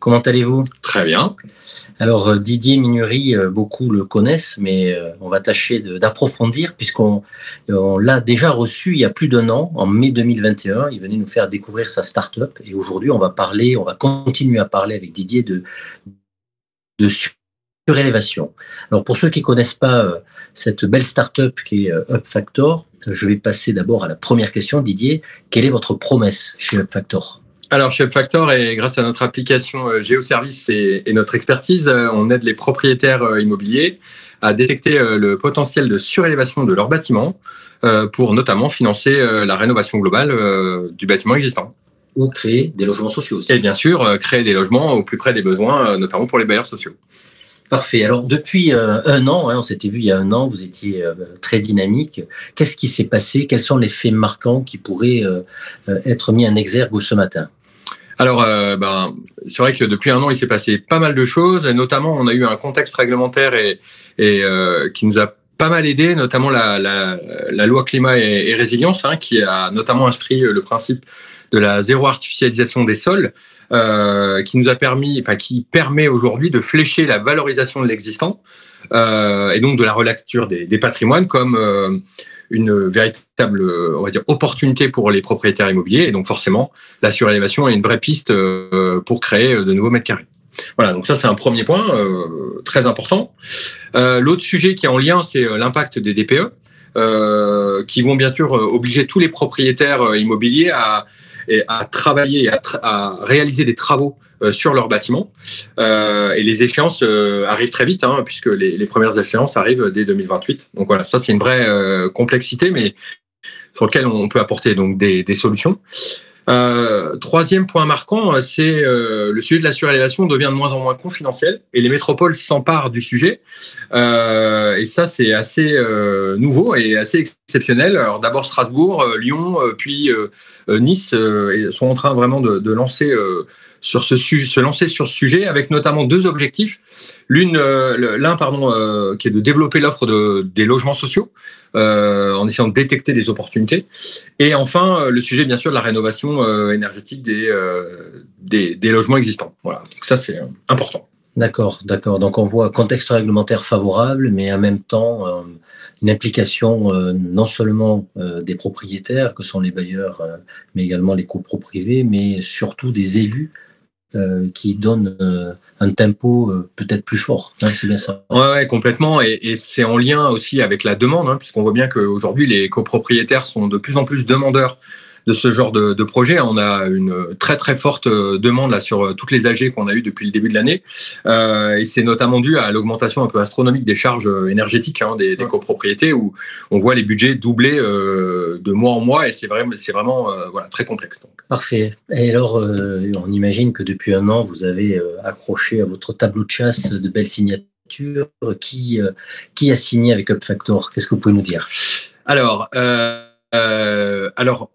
Comment allez-vous? Très bien. Alors euh, Didier Mignery, euh, beaucoup le connaissent, mais euh, on va tâcher d'approfondir puisqu'on l'a déjà reçu il y a plus d'un an, en mai 2021. Il venait nous faire découvrir sa start-up et aujourd'hui on va parler, on va continuer à parler avec Didier de, de surélévation. Alors pour ceux qui ne connaissent pas cette belle start-up qui est Up Factor, je vais passer d'abord à la première question. Didier, quelle est votre promesse chez Up Factor? Alors, chez Factor, et grâce à notre application euh, GeoService et, et notre expertise, euh, on aide les propriétaires euh, immobiliers à détecter le potentiel de surélévation de leur bâtiment pour notamment financer la rénovation globale du bâtiment existant. Ou créer des logements sociaux aussi. Et bien sûr, créer des logements au plus près des besoins, notamment pour les bailleurs sociaux. Parfait. Alors depuis un an, hein, on s'était vu il y a un an, vous étiez très dynamique. Qu'est-ce qui s'est passé? Quels sont les faits marquants qui pourraient être mis en exergue ce matin? Alors, euh, ben, c'est vrai que depuis un an, il s'est passé pas mal de choses, notamment, on a eu un contexte réglementaire et, euh, qui nous a pas mal aidé, notamment la, loi climat et, résilience, hein, qui a notamment inscrit le principe de la zéro artificialisation des sols, euh, qui nous a permis, enfin, qui permet aujourd'hui de flécher la valorisation de l'existant euh, et donc de la relecture des, des patrimoines comme euh, une véritable on va dire, opportunité pour les propriétaires immobiliers. Et donc forcément, la surélévation est une vraie piste euh, pour créer de nouveaux mètres carrés. Voilà, donc ça c'est un premier point euh, très important. Euh, L'autre sujet qui est en lien, c'est euh, l'impact des DPE, euh, qui vont bien sûr obliger tous les propriétaires immobiliers à, travailler, à, réaliser des travaux euh, sur leur bâtiment. Euh, et les échéances euh, arrivent très vite, hein, puisque les, premières échéances arrivent dès 2028. Donc voilà, ça c'est une vraie complexité, mais sur lequel on peut apporter donc des, solutions. Euh, troisième point marquant, c'est euh, le sujet de la surélévation devient de moins en moins confidentiel et les métropoles s'emparent du sujet. Euh, et ça, c'est assez nouveau et assez exceptionnel. Alors d'abord Strasbourg, Lyon, puis Nice sont en train vraiment de lancer sur ce sujet, se lancer sur ce sujet avec notamment deux objectifs. L'une, euh, l'un pardon, euh, qui est de développer l'offre de, des logements sociaux euh, en essayant de détecter des opportunités. Et enfin, le sujet bien sûr de la rénovation énergétique des, des, des logements existants. Voilà, Donc ça c'est important. D'accord, d'accord. Donc on voit contexte réglementaire favorable, mais en même temps une implication non seulement des propriétaires, que sont les bailleurs, mais également les coproprivés, mais surtout des élus qui donnent un tempo peut-être plus fort. Hein, c'est bien ça. Ouais, complètement. Et, et c'est en lien aussi avec la demande, hein, puisqu'on voit bien qu'aujourd'hui les copropriétaires sont de plus en plus demandeurs de ce genre de, de, projet. On a une très très forte euh, demande là sur euh, toutes les AG qu'on a eues depuis le début de l'année, euh, et c'est notamment dû à l'augmentation un peu astronomique des charges énergétiques hein, des, des, copropriétés, où on voit les budgets doubler euh, de mois en mois, et c'est vraiment c'est vraiment euh, voilà très complexe. Donc. Parfait. Et alors, on imagine que depuis un an, vous avez accroché à votre tableau de chasse de belles signatures. Qui qui a signé avec Up Factor Qu'est-ce que vous pouvez nous dire? Alors. alors,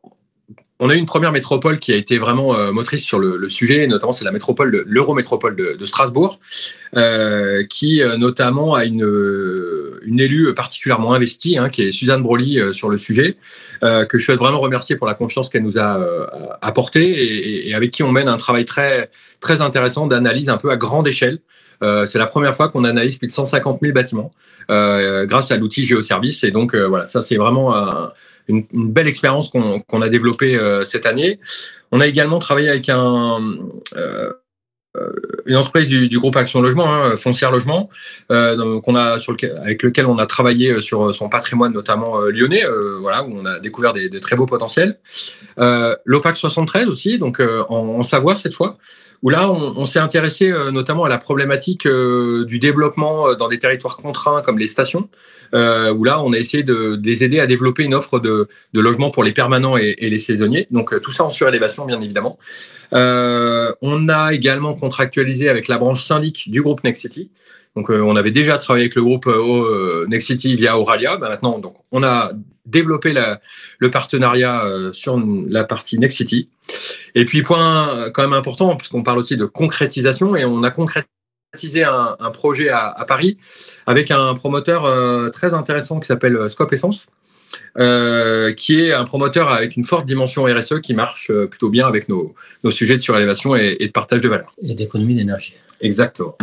on a eu une première métropole qui a été vraiment euh, motrice sur le, sujet, notamment c'est la métropole, l'Eurométropole de, Strasbourg, euh, qui euh, notamment a une, élue particulièrement investie, hein, qui est Suzanne Broly sur le sujet, que je souhaite vraiment remercier pour la confiance qu'elle nous a apportée et, avec qui on mène un travail très, très intéressant d'analyse un peu à grande échelle. c'est la première fois qu'on analyse plus de 150 000 bâtiments grâce à l'outil GeoService. Et donc voilà, ça c'est vraiment une, belle expérience qu'on qu a développée euh, cette année. On a également travaillé avec un, euh, une entreprise du, groupe Action Logement, hein, Foncière Logement, euh, qu'on a avec lequel on a travaillé sur son patrimoine, notamment lyonnais, voilà, où on a découvert des, très beaux potentiels. L'OPAC 73 aussi, donc en, en, Savoie cette fois, où là, on, s'est intéressé notamment à la problématique du développement dans des territoires contraints comme les stations, où là, on a essayé de, les aider à développer une offre de, de logement pour les permanents et, et les saisonniers. Donc tout ça en surélévation, bien évidemment. Euh, on a également contractualisé avec la branche syndic du groupe Nexity. Donc, euh, on avait déjà travaillé avec le groupe euh, Nexity via Auralia. Bah, maintenant, donc, on a développé le partenariat euh, sur la partie Nexity. Et puis, point quand même important, puisqu'on parle aussi de concrétisation, et on a concrétisé un, projet à, Paris avec un promoteur euh, très intéressant qui s'appelle Scope Essence. Euh, qui est un promoteur avec une forte dimension RSE qui marche euh, plutôt bien avec nos, nos sujets de surélévation et, et, de partage de valeur. Et d'économie d'énergie. Exactement.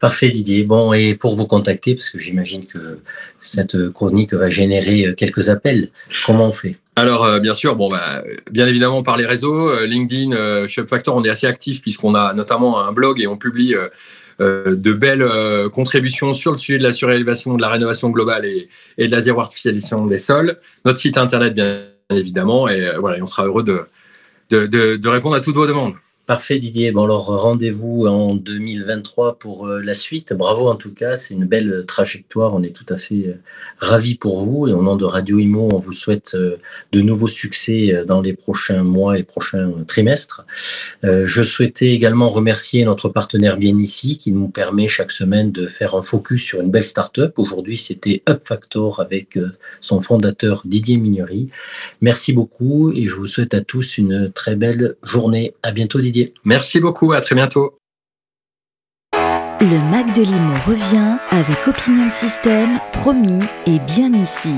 Parfait Didier. Bon, et pour vous contacter, parce que j'imagine que cette chronique va générer quelques appels, comment on fait? Alors, euh, bien sûr, bon, bah, bien évidemment par les réseaux, euh, LinkedIn, euh, ShopFactor, on est assez actif puisqu'on a notamment un blog et on publie euh, de belles euh, contributions sur le sujet de la surélévation, de la rénovation globale et, de la zéro artificialisation des sols. Notre site internet, bien évidemment, et euh, voilà, et on sera heureux de, de, de, de répondre à toutes vos demandes. Parfait Didier. Bon alors rendez-vous en 2023 pour euh, la suite. Bravo en tout cas, c'est une belle trajectoire. On est tout à fait euh, ravis pour vous et au nom de Radio Imo, on vous souhaite euh, de nouveaux succès dans les prochains mois et prochains trimestres. Je souhaitais également remercier notre partenaire bien ici qui nous permet chaque semaine de faire un focus sur une belle start-up. Aujourd'hui, c'était Up Factor avec son fondateur Didier Mignery. Merci beaucoup et je vous souhaite à tous une très belle journée. À bientôt Didier. Merci beaucoup, à très bientôt. Le Mac de Limo revient avec Opinion System, promis et bien ici.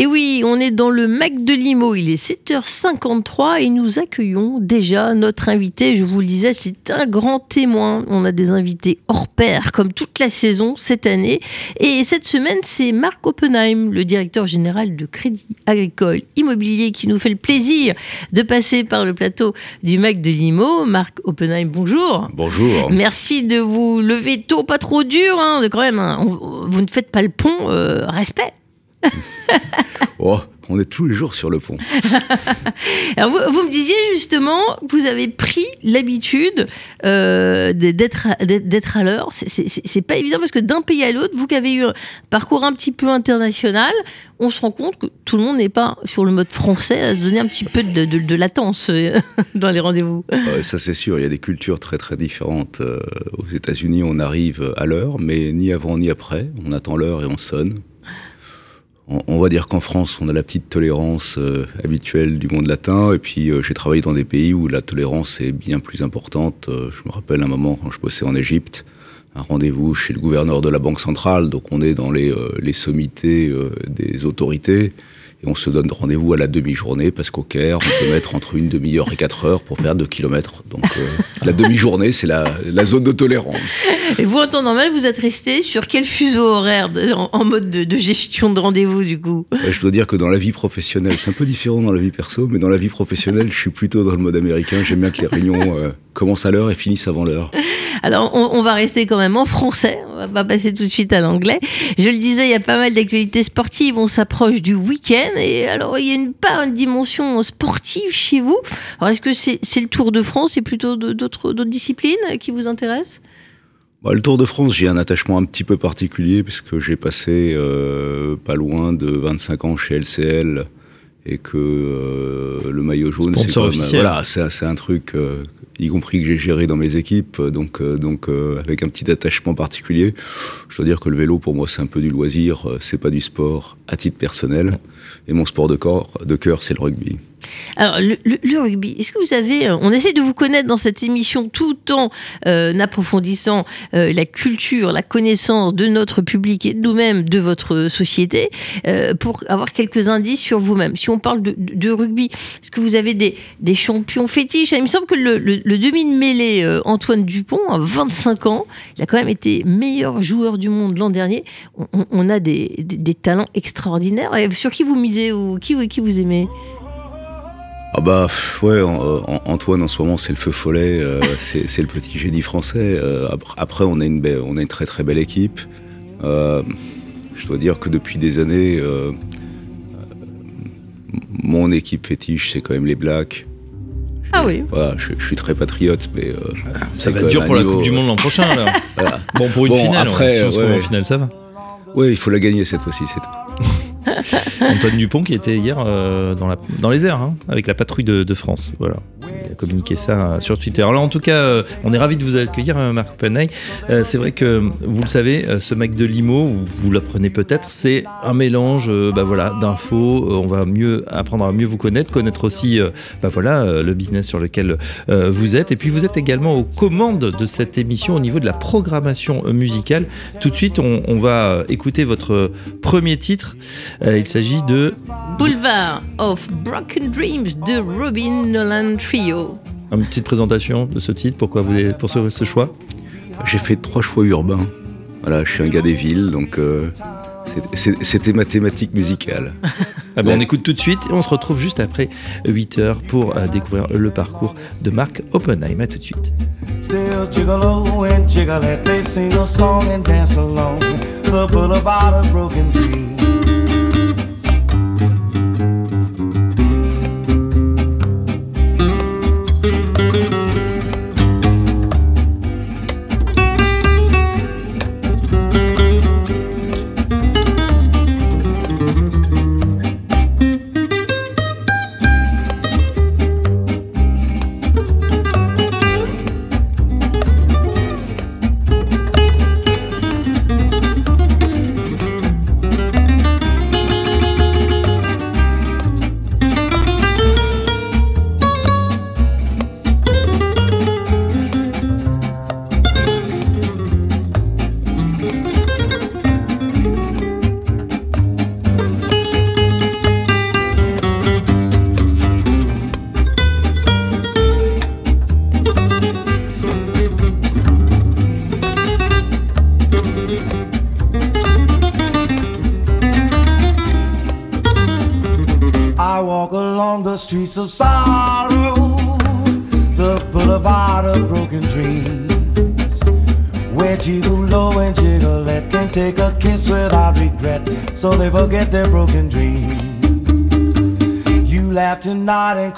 Et oui, on est dans le Mac de Limo, il est 7h53 et nous accueillons déjà notre invité. Je vous le disais, c'est un grand témoin. On a des invités hors pair, comme toute la saison cette année. Et cette semaine, c'est Marc Oppenheim, le directeur général de Crédit Agricole Immobilier, qui nous fait le plaisir de passer par le plateau du Mac de Limo. Marc Oppenheim, bonjour. Bonjour. Merci de vous lever tôt, pas trop dur, hein, quand même. Hein. vous ne faites pas le pont, euh, respect. oh, on est tous les jours sur le pont. Alors vous, vous, me disiez justement que vous avez pris l'habitude euh, d'être à l'heure. C'est pas évident parce que d'un pays à l'autre, vous qui avez eu un parcours un petit peu international, on se rend compte que tout le monde n'est pas sur le mode français à se donner un petit peu de, de, de latence euh, dans les rendez-vous. Ouais, ça c'est sûr, il y a des cultures très très différentes. Euh, aux États-Unis, on arrive à l'heure, mais ni avant ni après. On attend l'heure et on sonne on, va dire qu'en France, on a la petite tolérance euh, habituelle du monde latin. Et puis, euh, j'ai travaillé dans des pays où la tolérance est bien plus importante. Euh, je me rappelle un moment quand je bossais en Égypte, un rendez-vous chez le gouverneur de la Banque centrale. Donc, on est dans les, euh, les sommités des autorités. Et on se donne rendez-vous à la demi-journée parce qu'au Caire, on peut mettre entre une demi-heure et quatre heures pour faire deux kilomètres. Donc euh, la demi-journée, c'est la, la, zone de tolérance. Et vous, en temps normal, vous êtes resté sur quel fuseau horaire en, en, mode de, de gestion de rendez-vous du coup? Ouais, Je dois dire que dans la vie professionnelle, c'est un peu différent dans la vie perso, mais dans la vie professionnelle, je suis plutôt dans le mode américain. J'aime bien que les réunions euh, commencent à l'heure et finissent avant l'heure. Alors, on, on, va rester quand même en français. On va pas passer tout de suite à l'anglais. Je le disais, il y a pas mal d'actualités sportives. On s'approche du week-end. Et alors, il y a une part, une dimension sportive chez vous. Alors, est-ce que c'est est le Tour de France et plutôt d'autres disciplines qui vous intéressent? Bah, le Tour de France, j'ai un attachement un petit peu particulier puisque j'ai passé euh, pas loin de 25 ans chez LCL et que euh, le maillot jaune, c'est comme voilà, c'est un truc euh, y compris que j'ai géré dans mes équipes, donc, euh, donc euh, avec un petit attachement particulier. Je dois dire que le vélo, pour moi, c'est un peu du loisir, c'est pas du sport à titre personnel. Et mon sport de, corps, de cœur, c'est le rugby. Alors, le, rugby, est-ce que vous avez. On essaie de vous connaître dans cette émission tout en euh, approfondissant euh, la culture, la connaissance de notre public et de nous-mêmes, de votre société, euh, pour avoir quelques indices sur vous-même. Si on parle de, de rugby, est-ce que vous avez des, des, champions fétiches? Il me semble que le, le demi de mêlée euh, Antoine Dupont, à 25 ans, il a quand même été meilleur joueur du monde l'an dernier. On, on a des, des, des, talents extraordinaires. Et sur qui vous misez ou qui, qui vous aimez? Ah bah ouais, en- Antoine en ce moment c'est le feu follet, euh, c'est le petit génie français. Euh, ap- après on a une belle- on a une très très belle équipe. Euh, je dois dire que depuis des années, euh, mon équipe fétiche c'est quand même les Blacks. Ah oui. Voilà, je, je suis très patriote, mais euh, Ça c'est va être dur pour la Coupe du euh, Monde l'an prochain, là. voilà. Bon, pour une finale, après, si on se ouais, en finale, ça va. Oui, il faut la gagner cette fois-ci, c'est tout. Antoine Dupont qui était hier euh, dans, la, dans les airs hein, avec la patrouille de, de France. Voilà. Communiqué ça euh, sur Twitter. Alors en tout cas, euh, on est ravi de vous accueillir, euh, Marc Oppenheim. Euh, c'est vrai que vous le savez, ce mec de Limo, ou vous l'apprenez peut-être, c'est un mélange bah, voilà, d'infos. On va mieux apprendre à mieux vous connaître, connaître aussi bah, voilà, le business sur lequel vous êtes. Et puis vous êtes également aux commandes de cette émission au niveau de la programmation musicale. Tout de suite, on, on va écouter votre premier titre. Il s'agit de Boulevard of Broken Dreams de Robin Nolan Trio. Une petite présentation de ce titre. Pourquoi vous avez pour ce, ce choix? J'ai fait trois choix urbains. Voilà, je suis un gars des villes, donc euh, c'était ma thématique musicale. Ah ben, On écoute tout de suite et on se retrouve juste après 8 heures pour euh, découvrir le parcours de Marc Oppenheim. À tout de suite. Still gigolo and they sing a song and dance along the boulevard of broken dreams.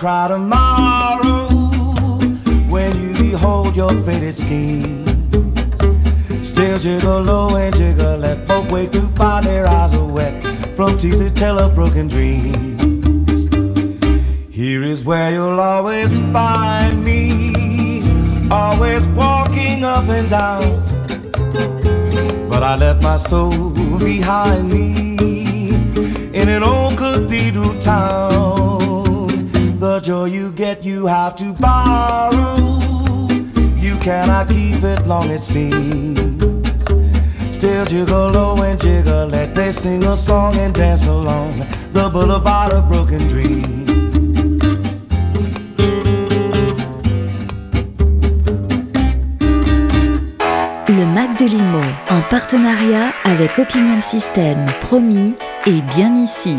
Tonight and it seems. Still gigolo and jiggalette, they sing a song and dance along the boulevard of broken dreams. Le Mac de Limo, en partenariat avec Opinion System, promis et bien ici.